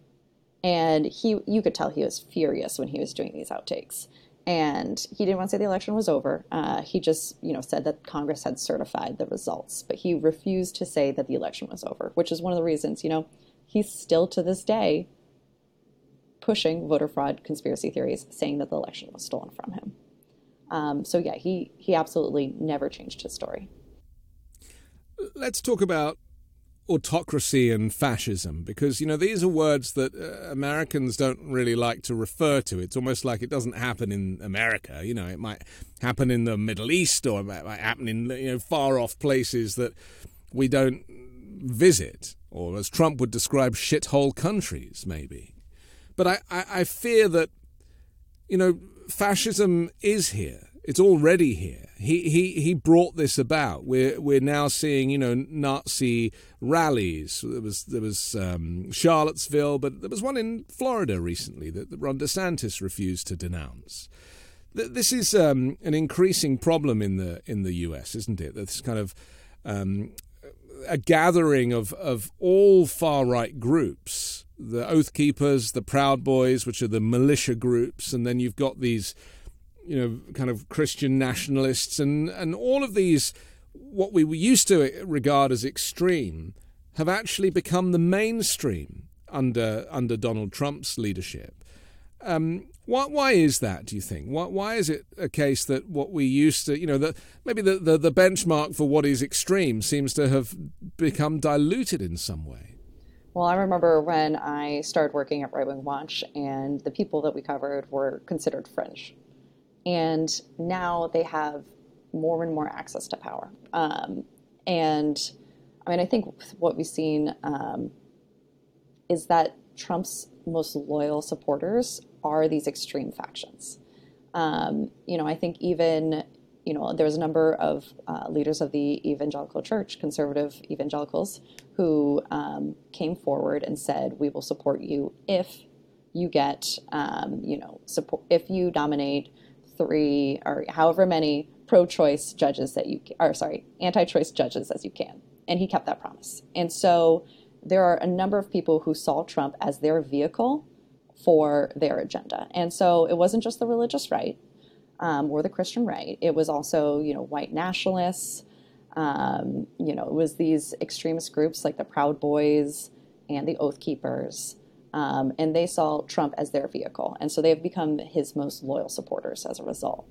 And he, you could tell he was furious when he was doing these outtakes. And he didn't want to say the election was over. Uh, he just, you know, said that Congress had certified the results, but he refused to say that the election was over, which is one of the reasons, you know, he's still to this day pushing voter fraud conspiracy theories, saying that the election was stolen from him. Um, so yeah, he he absolutely never changed his story. Let's talk about autocracy and fascism because you know these are words that uh, Americans don't really like to refer to. It's almost like it doesn't happen in America. You know, it might happen in the Middle East or it might happen in you know far off places that we don't visit, or as Trump would describe, shithole countries, maybe. But I, I, I fear that, you know, fascism is here. It's already here. He, he, he brought this about. We're, we're now seeing, you know, Nazi rallies. There was, there was um, Charlottesville, but there was one in Florida recently that, that Ron DeSantis refused to denounce. This is um, an increasing problem in the in the U.S., isn't it? This kind of um, a gathering of, of all far right groups the Oath Keepers, the Proud Boys, which are the militia groups, and then you've got these, you know, kind of Christian nationalists, and, and all of these, what we used to regard as extreme, have actually become the mainstream under under Donald Trump's leadership. Um, why, why is that, do you think? Why, why is it a case that what we used to, you know, the, maybe the, the, the benchmark for what is extreme seems to have become diluted in some way? Well, I remember when I started working at Right Wing Watch, and the people that we covered were considered fringe. And now they have more and more access to power. Um, and I mean, I think what we've seen um, is that Trump's most loyal supporters are these extreme factions. Um, you know, I think even you know, there's a number of uh, leaders of the evangelical church, conservative evangelicals, who um, came forward and said, "We will support you if you get, um, you know, support if you nominate three or however many pro-choice judges that you are sorry anti-choice judges as you can. And he kept that promise. And so there are a number of people who saw trump as their vehicle for their agenda. And so it wasn't just the religious right um, or the christian right. It was also you know white nationalists. Um, you know it was these extremist groups like the proud boys and the oath keepers um, and they saw trump as their vehicle and so they've become his most loyal supporters as a result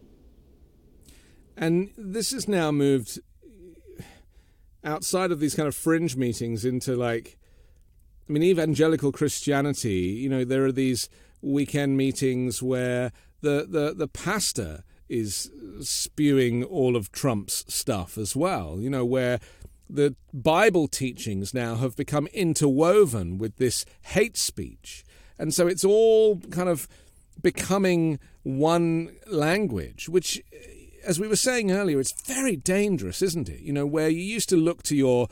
and this has now moved outside of these kind of fringe meetings into like, I mean, evangelical Christianity. You know, there are these weekend meetings where the the the pastor is spewing all of Trump's stuff as well. You know, where the Bible teachings now have become interwoven with this hate speech, and so it's all kind of becoming one language, which eh, as we were saying earlier, it's very dangerous, isn't it? You know, where you used to look to your,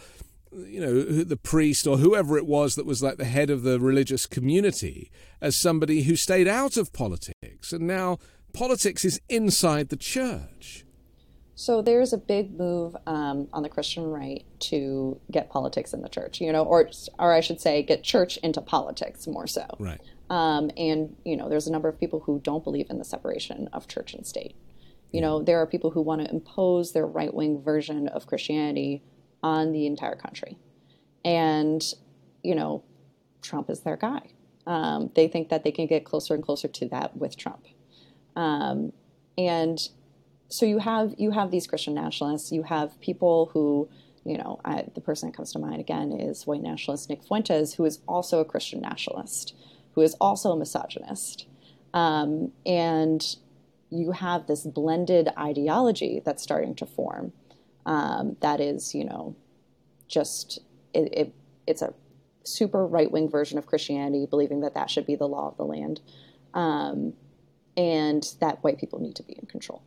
you know, the priest or whoever it was that was like the head of the religious community as somebody who stayed out of politics. And now politics is inside the church. So there's a big move um, on the Christian right to get politics in the church, you know, or or I should say, get church into politics more so. Right. Um, and you know, there's a number of people who don't believe in the separation of church and state. You know, there are people who want to impose their right wing version of Christianity on the entire country. And, you know, Trump is their guy. Um, they think that they can get closer and closer to that with Trump. Um, and so you have you have these Christian nationalists. You have people who, you know, I, the person that comes to mind again is white nationalist Nick Fuentes, who is also a Christian nationalist, who is also a misogynist. Um, and you have this blended ideology that's starting to form um, that is, you know, just it, it it's a super right wing version of Christianity, believing that that should be the law of the land, um, and that white people need to be in control.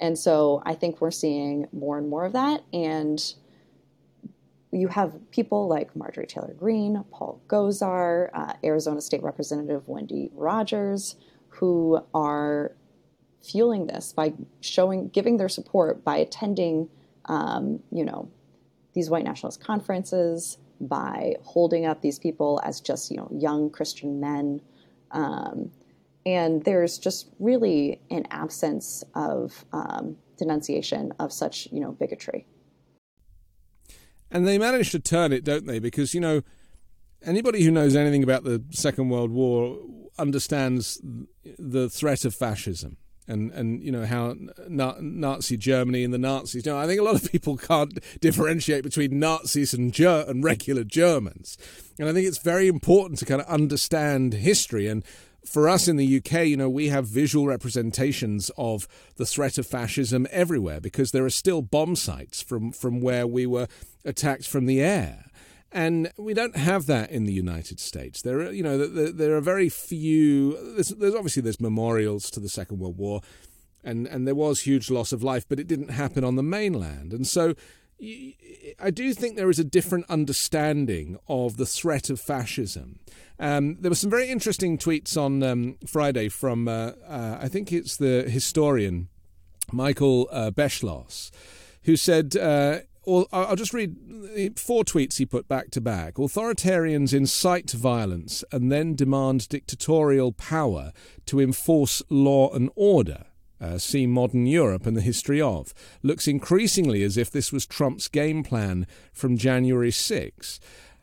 And so I think we're seeing more and more of that. And you have people like Marjorie Taylor Greene, Paul Gosar, uh, Arizona State Representative Wendy Rogers, who are fueling this by showing, giving their support by attending, um, you know, these white nationalist conferences, by holding up these people as just, you know, young Christian men. Um, and there's just really an absence of um, denunciation of such, you know, bigotry. And they manage to turn it, don't they? Because, you know, anybody who knows anything about the Second World War understands the threat of fascism and and you know how Nazi Germany and the Nazis. You know, I think a lot of people can't differentiate between Nazis and Ger- and regular Germans, and I think it's very important to kind of understand history. And for us in the UK, you know, we have visual representations of the threat of fascism everywhere because there are still bomb sites from from where we were attacked from the air. And we don't have that in the United States. There are, you know, there, there are very few. There's, there's, obviously there's memorials to the Second World War, and and there was huge loss of life, but it didn't happen on the mainland. And so, I do think there is a different understanding of the threat of fascism. Um, there were some very interesting tweets on um, Friday from uh, uh, I think it's the historian Michael uh, Beschloss, who said uh, or I'll just read four tweets he put back to back. Authoritarians incite violence and then demand dictatorial power to enforce law and order. Uh, see modern Europe and the history of. Looks increasingly as if this was Trump's game plan from January 6.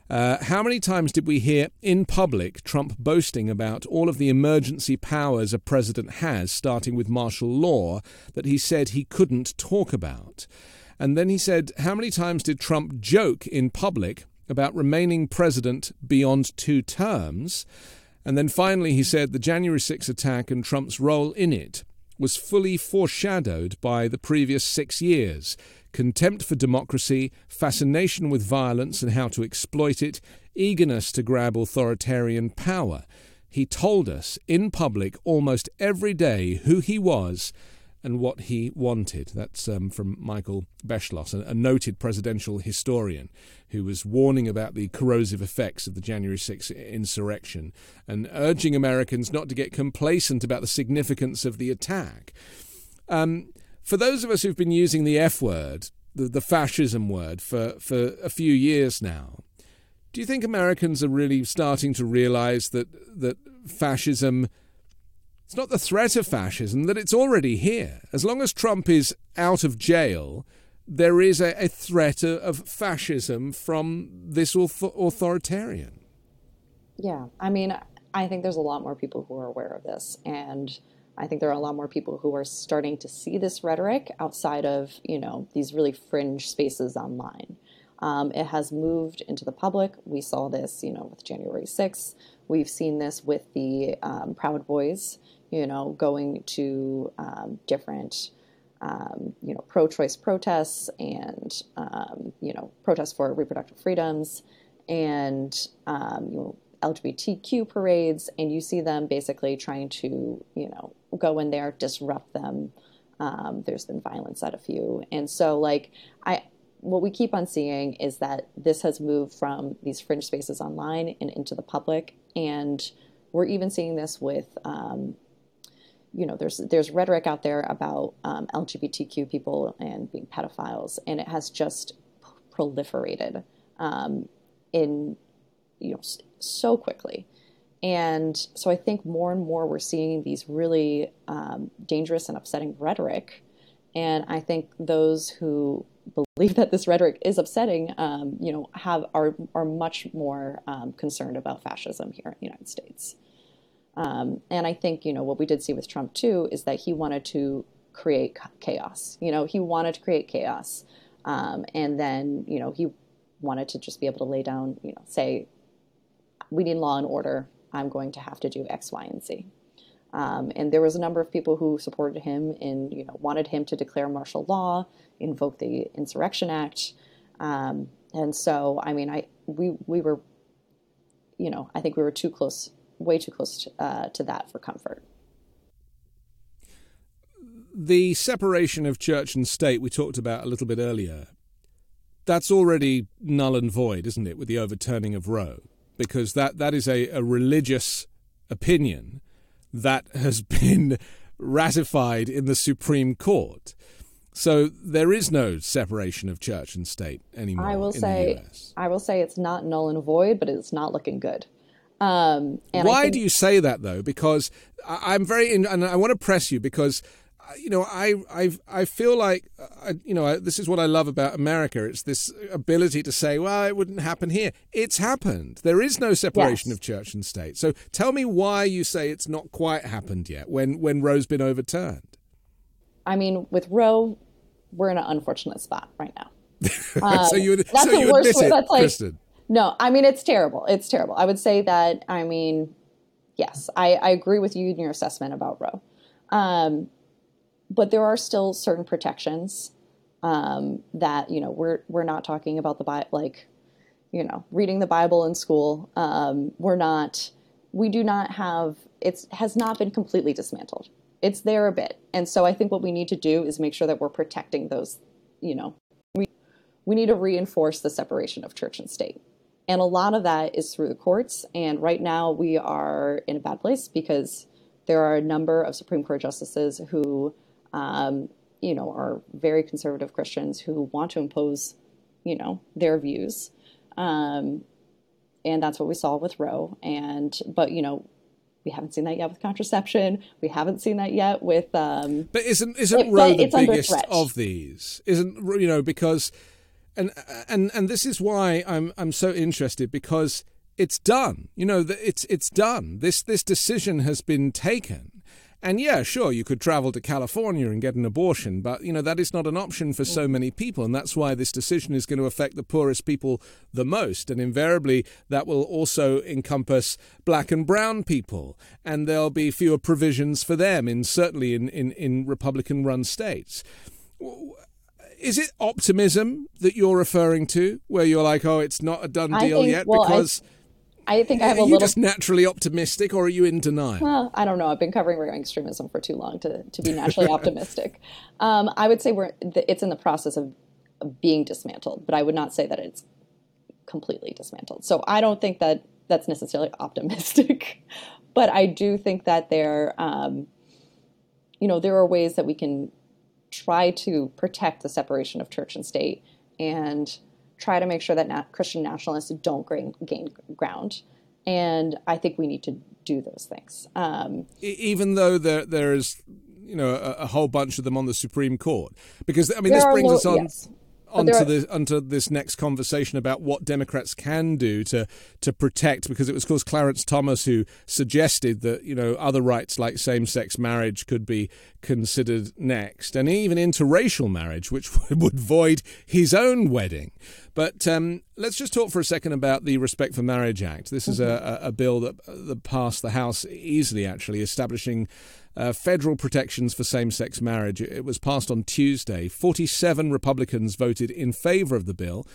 Uh, how many times did we hear in public Trump boasting about all of the emergency powers a president has, starting with martial law, that he said he couldn't talk about? And then he said, How many times did Trump joke in public about remaining president beyond two terms? And then finally, he said the January 6 attack and Trump's role in it was fully foreshadowed by the previous six years contempt for democracy, fascination with violence and how to exploit it, eagerness to grab authoritarian power. He told us in public almost every day who he was and what he wanted. That's um, from Michael Beschloss, a, noted presidential historian who was warning about the corrosive effects of the January 6th insurrection and urging Americans not to get complacent about the significance of the attack. Um, for those of us who've been using the F word, the, the fascism word, for, for a few years now, do you think Americans are really starting to realize that, that fascism, it's not the threat of fascism, that it's already here? As long as Trump is out of jail, there is a, a threat of fascism from this author- authoritarian. Yeah, I mean, I think there's a lot more people who are aware of this, and I think there are a lot more people who are starting to see this rhetoric outside of you know these really fringe spaces online. Um, it has moved into the public. We saw this, you know, with January 6th. We've seen this with the um, Proud Boys, you know, going to um, different um, you know, pro-choice protests and um, you know, protests for reproductive freedoms and um, you know, LGBTQ parades, and you see them basically trying to you know go in there, disrupt them. Um, there's been violence at a few, and so like I, what we keep on seeing is that this has moved from these fringe spaces online and into the public, and we're even seeing this with um, you know, there's there's rhetoric out there about um, LGBTQ people and being pedophiles, and it has just proliferated um, in you know so quickly. And so I think more and more we're seeing these really um, dangerous and upsetting rhetoric. And I think those who believe that this rhetoric is upsetting, um, you know, have are are much more um, concerned about fascism here in the United States. Um, and I think, you know, what we did see with Trump too is that he wanted to create chaos. You know, he wanted to create chaos. Um, and then, you know, he wanted to just be able to lay down, you know, say, we need law and order. I'm going to have to do X, Y, and Z. Um, and there was a number of people who supported him and, you know, wanted him to declare martial law, invoke the Insurrection Act. Um, and so, I mean, I we we were, you know, I think we were too close way too close to, uh, to that for comfort. The separation of church and state we talked about a little bit earlier, that's already null and void, isn't it, with the overturning of Roe? Because that, that is a, a religious opinion that has been ratified in the Supreme Court. So there is no separation of church and state anymore. I will say, I will say it's not null and void, but it's not looking good. Um, Why think- do you say that though? Because I'm very, in, and I want to press you because you know, I I I feel like uh, you know this is what I love about America. It's this ability to say, well, it wouldn't happen here. It's happened. There is no separation yes. of church and state. So tell me why you say it's not quite happened yet when when Roe's been overturned. I mean, with Roe, we're in an unfortunate spot right now. Um, so you that's so you admit it, that's like, Kristen. No, I mean it's terrible. It's terrible. I would say that. I mean, yes, I, I agree with you in your assessment about Roe, um, but there are still certain protections um, that you know we're we're not talking about the Bible like you know reading the Bible in school. Um, we're not. We do not have. It has not been completely dismantled. It's there a bit, and so I think what we need to do is make sure that we're protecting those. You know, we we need to reinforce the separation of church and state. And a lot of that is through the courts. And right now we are in a bad place because there are a number of Supreme Court justices who, um, you know, are very conservative Christians who want to impose, you know, their views. Um, and that's what we saw with Roe. And, but, you know, we haven't seen that yet with contraception. We haven't seen that yet with. Um, but isn't isn't it, Roe the biggest of these? Isn't you know because and and and this is why I'm I'm so interested because it's done. You know, it's it's done. This this decision has been taken. And yeah, sure, you could travel to California and get an abortion, but you know that is not an option for so many people, and that's why this decision is going to affect the poorest people the most. And invariably, that will also encompass black and brown people, and there'll be fewer provisions for them in certainly in in, in Republican-run states is it optimism that you're referring to, where you're like, oh, it's not a done deal think, yet? Well, because I, I, think I have a little. Are you just naturally optimistic, or are you in denial? Well, I don't know. I've been covering right wing extremism for too long to to be naturally optimistic. Um, I would say we're it's in the process of, of being dismantled, but I would not say that it's completely dismantled. So I don't think that that's necessarily optimistic, but I do think that there, um, you know, there are ways that we can try to protect the separation of church and state and try to make sure that Christian nationalists don't gain, gain, ground. And I think we need to do those things. Um, Even though there there is, you know, a, a, whole bunch of them on the Supreme Court, because I mean, this brings us on. Yes onto are, the onto this next conversation about what Democrats can do to to protect, because it was, of course, Clarence Thomas who suggested that you know other rights like same-sex marriage could be considered next, and even interracial marriage, which would void his own wedding. But um, let's just talk for a second about the Respect for Marriage Act. This is mm-hmm. a, a bill that, that passed the House easily, actually, establishing uh, federal protections for same sex marriage. It was passed on Tuesday. 47 Republicans voted in favor of the bill.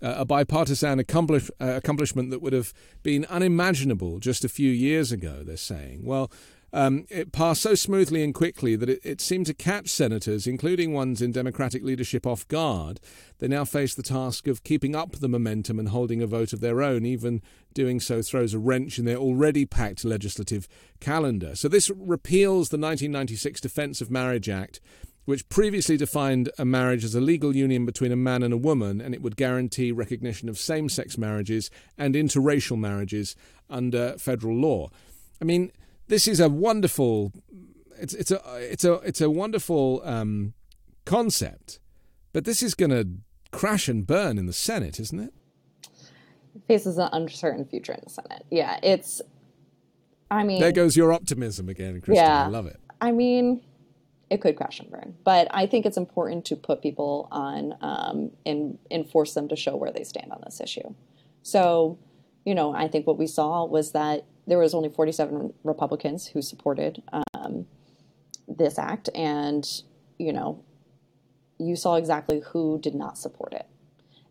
Uh, a bipartisan accomplish, uh, accomplishment that would have been unimaginable just a few years ago, they're saying. Well, um, it passed so smoothly and quickly that it, it, seemed to catch senators, including ones in Democratic leadership, off guard. They now face the task of keeping up the momentum and holding a vote of their own. Even doing so throws a wrench in their already packed legislative calendar. So, this repeals the 1996 Defence of Marriage Act, which previously defined a marriage as a legal union between a man and a woman, and it would guarantee recognition of same sex marriages and interracial marriages under federal law. I mean, this is a wonderful. It's it's a it's a it's a wonderful um, concept, but this is going to crash and burn in the Senate, isn't it? Faces an uncertain future in the Senate. Yeah, it's. I mean, there goes your optimism again, Kristen. Yeah, I love it. I mean, it could crash and burn, but I think it's important to put people on um, and and force them to show where they stand on this issue. So, you know, I think what we saw was that there was only 47 Republicans who supported um, this act, and you know, you saw exactly who did not support it.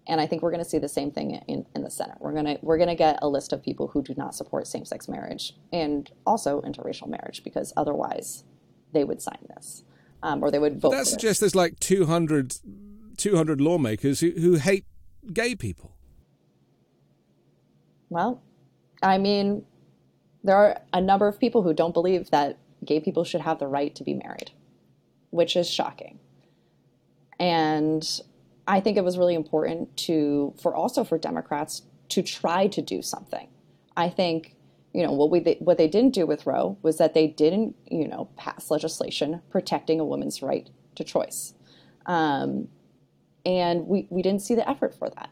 And I think we're going to see the same thing in, in the Senate. We're going to we're going to get a list of people who do not support same-sex marriage and also interracial marriage because otherwise they would sign this um, or they would vote. But that suggests there's like 200, 200 lawmakers who, who hate gay people. Well, I mean, there are a number of people who don't believe that gay people should have the right to be married, which is shocking. And I think it was really important to, for also for Democrats to try to do something. I think, you know, what we what they didn't do with Roe was that they didn't, you know, pass legislation protecting a woman's right to choice, um, and we we didn't see the effort for that.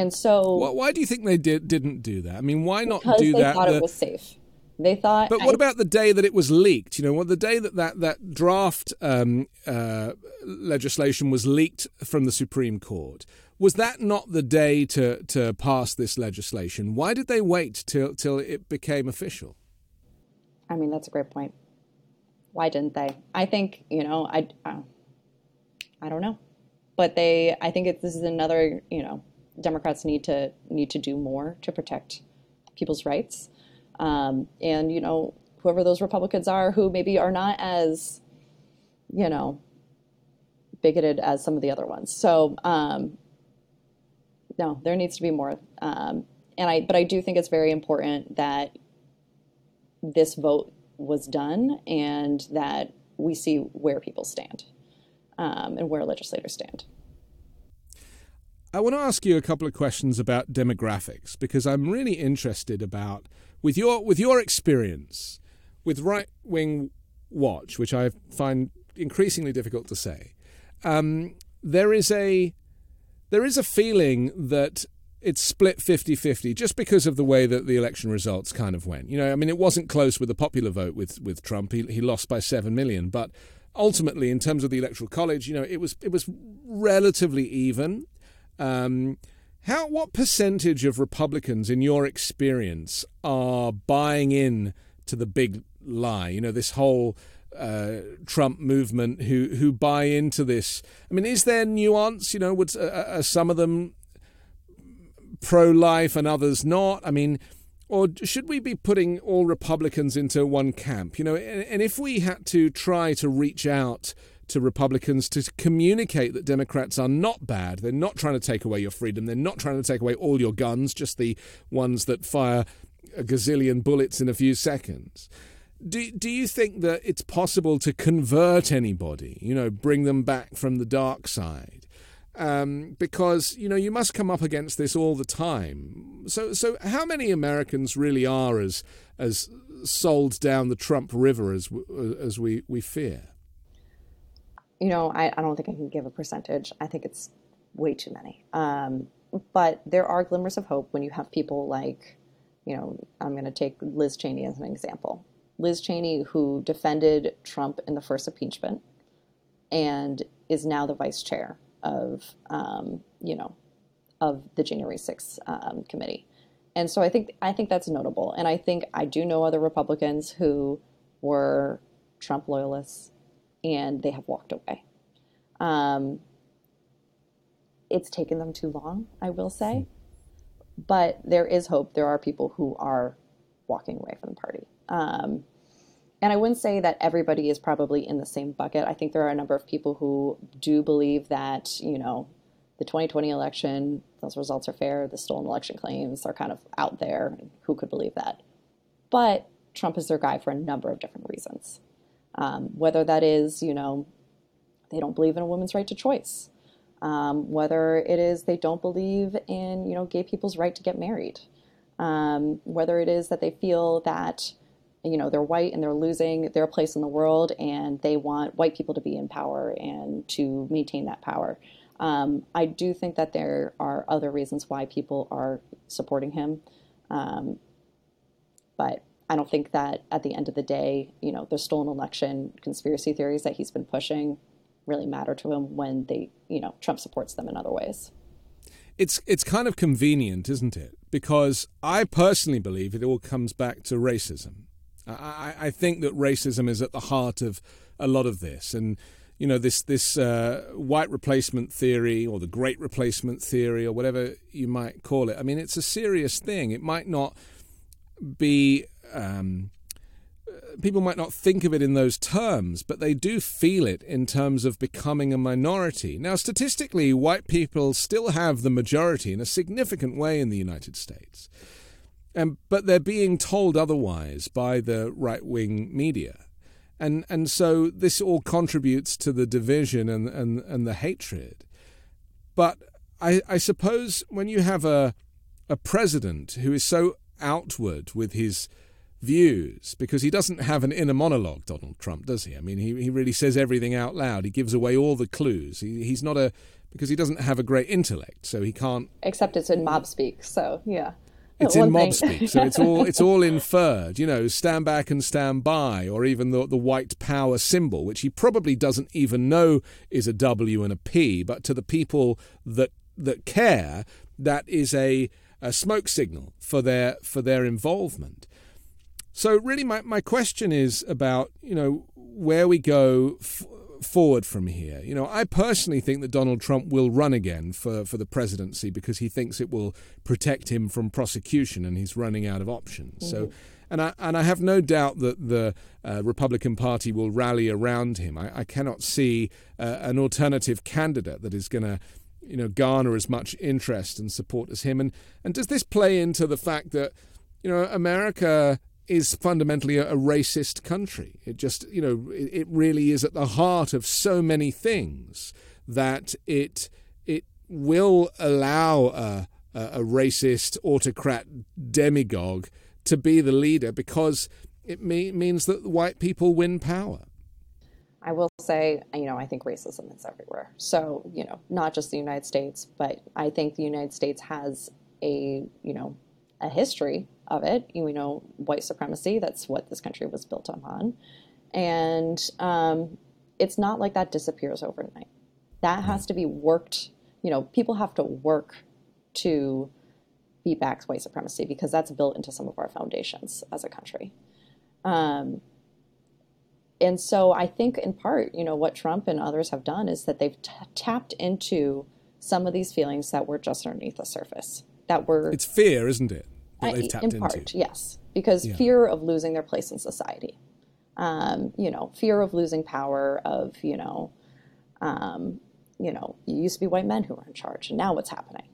And so, well, why do you think they did didn't do that? I mean, why not do they that? Thought the, it was safe. They thought. But what I, about the day that it was leaked? You know, well, the day that that that draft um, uh, legislation was leaked from the Supreme Court. Was that not the day to to pass this legislation? Why did they wait till till it became official? I mean, that's a great point. Why didn't they? I think you know, I uh, I don't know, but they. I think it, this is another you know Democrats need to need to do more to protect people's rights. Um, and you know, whoever those Republicans are, who maybe are not as, you know, bigoted as some of the other ones. So um, no, there needs to be more. Um, and I, but I do think it's very important that this vote was done and that we see where people stand um, and where legislators stand. I want to ask you a couple of questions about demographics because I'm really interested about with your with your experience with right wing watch, which I find increasingly difficult to say. Um, there is a there is a feeling that it's split 50-50 just because of the way that the election results kind of went. You know, I mean, it wasn't close with the popular vote with with Trump. He he lost by seven million, but ultimately, in terms of the electoral college, you know, it was it was relatively even. Um, how what percentage of Republicans, in your experience, are buying in to the big lie? You know, this whole uh, Trump movement who who buy into this. I mean, is there nuance? You know, would uh, are some of them pro-life and others not? I mean, or should we be putting all Republicans into one camp? You know, and, and if we had to try to reach out to Republicans to communicate that Democrats are not bad. They're not trying to take away your freedom. They're not trying to take away all your guns, just the ones that fire a gazillion bullets in a few seconds. do, do you think that it's possible to convert anybody, you know, bring them back from the dark side? Um, because, you know, you must come up against this all the time. So, so how many Americans really are as, as sold down the Trump River as, as we, we fear? You know, I, I don't think I can give a percentage. I think it's way too many. Um, but there are glimmers of hope when you have people like, you know, I'm going to take Liz Cheney as an example. Liz Cheney, who defended Trump in the first impeachment and is now the vice chair of, um, you know, of the January 6th um, committee. And so I think I think that's notable. And I think I do know other Republicans who were Trump loyalists and they have walked away. Um, it's taken them too long, I will say. But there is hope. There are people who are walking away from the party. Um, and I wouldn't say that everybody is probably in the same bucket. I think there are a number of people who do believe that, you know, the 2020 election, those results are fair, the stolen election claims are kind of out there. Who could believe that? But Trump is their guy for a number of different reasons. Um, whether that is, you know, they don't believe in a woman's right to choice, um, whether it is they don't believe in, you know, gay people's right to get married, um, whether it is that they feel that you know they're white and they're losing their place in the world and they want white people to be in power and to maintain that power. Um, i do think that there are other reasons why people are supporting him. Um, but i don't think that at the end of the day you know the stolen election conspiracy theories that he's been pushing really matter to him when they you know trump supports them in other ways it's it's kind of convenient isn't it because i personally believe it all comes back to racism I, I think that racism is at the heart of a lot of this, and you know this this uh, white replacement theory or the great replacement theory or whatever you might call it. I mean, it's a serious thing. It might not be. Um, people might not think of it in those terms, but they do feel it in terms of becoming a minority. Now, statistically, white people still have the majority in a significant way in the United States. And, but they're being told otherwise by the right wing media. And, and so this all contributes to the division and, and, and the hatred. But I, I suppose when you have a, a president who is so outward with his views, because he doesn't have an inner monologue, Donald Trump, does he? I mean, he, he really says everything out loud. He gives away all the clues. He, he's not a, because he doesn't have a great intellect, so he can't. Except it's in mob speak, so yeah. It's in mob speak, so it's all it's all inferred. You know, stand back and stand by, or even the the white power symbol, which he probably doesn't even know is a W and a P, but to the people that that care, that is a, a smoke signal for their for their involvement. So really, my, my question is about you know where we go. F- forward from here. You know, I personally think that Donald Trump will run again for, for the presidency because he thinks it will protect him from prosecution and he's running out of options. Mm-hmm. So, and I, and I have no doubt that the uh, Republican Party will rally around him. I, I cannot see uh, an alternative candidate that is going to you know garner as much interest and support as him and and does this play into the fact that you know America is fundamentally a, a, racist country. It just, you know, it, it, really is at the heart of so many things that it it will allow a, a racist autocrat demagogue to be the leader because it me- means that white people win power. I will say, you know, I think racism is everywhere. So, you know, not just the United States, but I think the United States has a, you know, a history of it. You know, white supremacy, that's what this country was built upon. And um, it's not like that disappears overnight. That has to be worked, you know, people have to work to beat back white supremacy because that's built into some of our foundations as a country. Um, and so I think in part, you know, what Trump and others have done is that they've t- tapped into some of these feelings that were just underneath the surface. That were it's fear, isn't it? That they've tapped in part, into. yes, because yeah. fear of losing their place in society. Um, you know, fear of losing power. Of you know, um, you know, you used to be white men who were in charge, and now what's happening?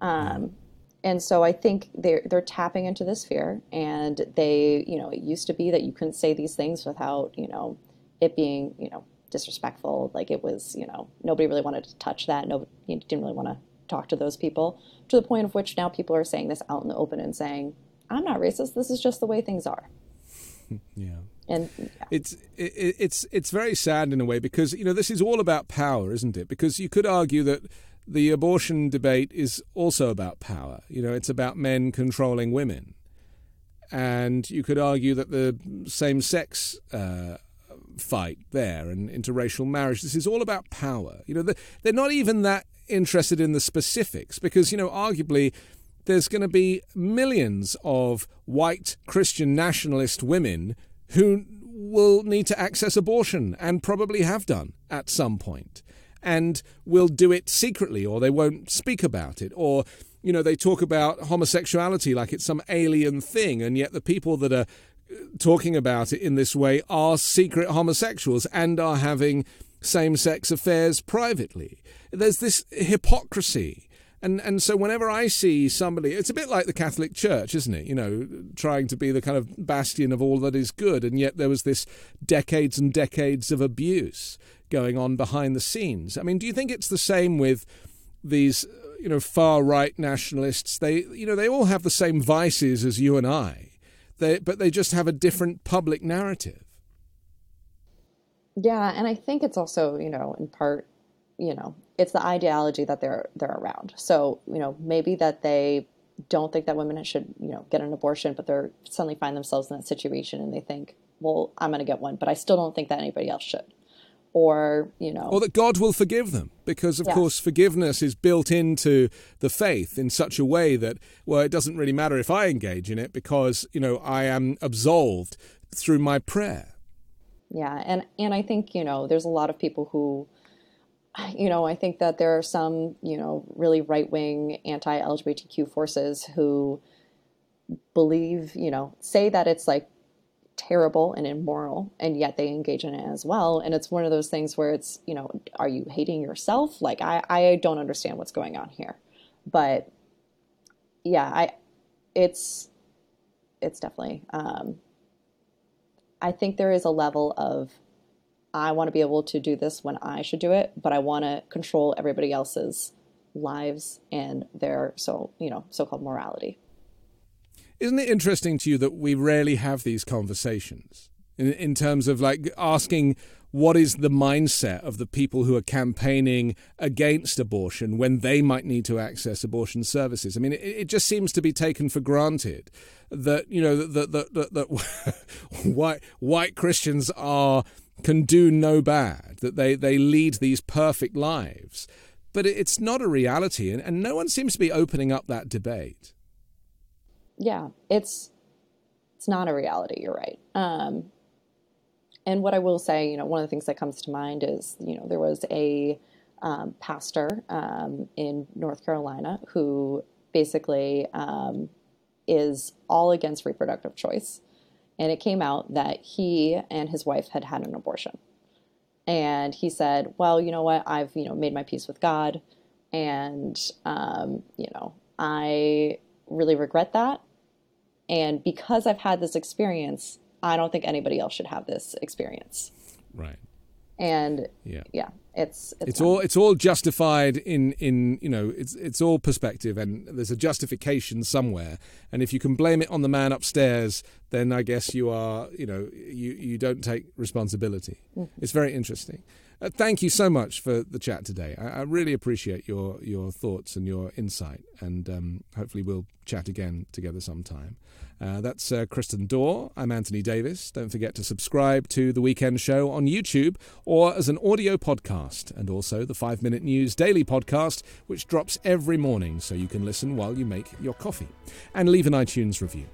Um, and so I think they're they're tapping into this fear, and they, you know, it used to be that you couldn't say these things without, you know, it being, you know, disrespectful. Like it was, you know, nobody really wanted to touch that. Nobody didn't really want to talk to those people. To the point of which now people are saying this out in the open and saying, "I'm not racist. This is just the way things are." yeah. And yeah. it's it, it's it's very sad in a way because you know this is all about power, isn't it? Because you could argue that the abortion debate is also about power. You know, it's about men controlling women, and you could argue that the same-sex uh, fight there and interracial marriage. This is all about power. You know, they're not even that interested in the specifics because you know, arguably there's going to be millions of white Christian nationalist women who will need to access abortion and probably have done at some point and will do it secretly or they won't speak about it or you know they talk about homosexuality like it's some alien thing and yet the people that are uh, talking about it in this way are secret homosexuals and are having same-sex affairs privately there's this hypocrisy and and so whenever I see somebody, it's a bit like the Catholic Church, isn't it? You know, trying to be the kind of bastion of all that is good, and yet there was this decades and decades of abuse going on behind the scenes. I mean, do you think it's the same with these, you know, far right nationalists? They, you know, they all have the same vices as you and I, they, but they just have a different public narrative. Yeah, and I think it's also, you know, in part, you know, it's the ideology that they're they're around. So you know maybe that they don't think that women should you know get an abortion, but they're suddenly find themselves in that situation and they think, well, I'm going to get one, but I still don't think that anybody else should. Or you know, or that God will forgive them because, of yes. course, forgiveness is built into the faith in such a way that well, it doesn't really matter if I engage in it because you know I am absolved through my prayer. Yeah, and and I think you know there's a lot of people who you know, I think that there are some, you know, really right wing anti LGBTQ forces who believe, you know, say that it's like terrible and immoral, and yet they engage in it as well. And it's one of those things where it's, you know, are you hating yourself? Like, I, I don't understand what's going on here. But yeah, I, it's, it's definitely, um, I think there is a level of I want to be able to do this when I should do it, but I want to control everybody else's lives and their so you know so-called morality. Isn't it interesting to you that we rarely have these conversations in, in terms of like asking what is the mindset of the people who are campaigning against abortion when they might need to access abortion services? I mean, it, it just seems to be taken for granted that you know that that, that, that white white Christians are can do no bad, that they, they lead these perfect lives. But it's not a reality, and, and no one seems to be opening up that debate. Yeah, it's it's not a reality. You're right. Um, and what I will say, you know, one of the things that comes to mind is, you know, there was a um, pastor um, in North Carolina who basically um, is all against reproductive choice and it came out that he and his wife had had an abortion. And he said, "Well, you know what? I've you know made my peace with God, and um, you know I really regret that. And because I've had this experience, I don't think anybody else should have this experience." Right. And yeah, yeah, it's it's, it's all it's all justified in in you know it's it's all perspective and there's a justification somewhere and if you can blame it on the man upstairs then I guess you are you know you you don't take responsibility. Mm-hmm. It's very interesting. Uh, thank you so much for the chat today. I, I, really appreciate your your thoughts and your insight, and um, hopefully we'll chat again together sometime. Uh, that's uh, Kristen Doerer. I'm Anthony Davis. Don't forget to subscribe to The Weekend Show on YouTube or as an audio podcast, and also the 5 Minute News Daily podcast, which drops every morning so you can listen while you make your coffee. And leave an iTunes review.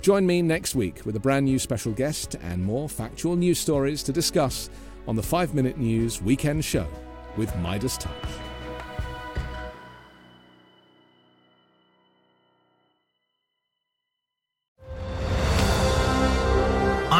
Join me next week with a brand new special guest and more factual news stories to discuss on the 5 Minute News Weekend Show with Midas Touch.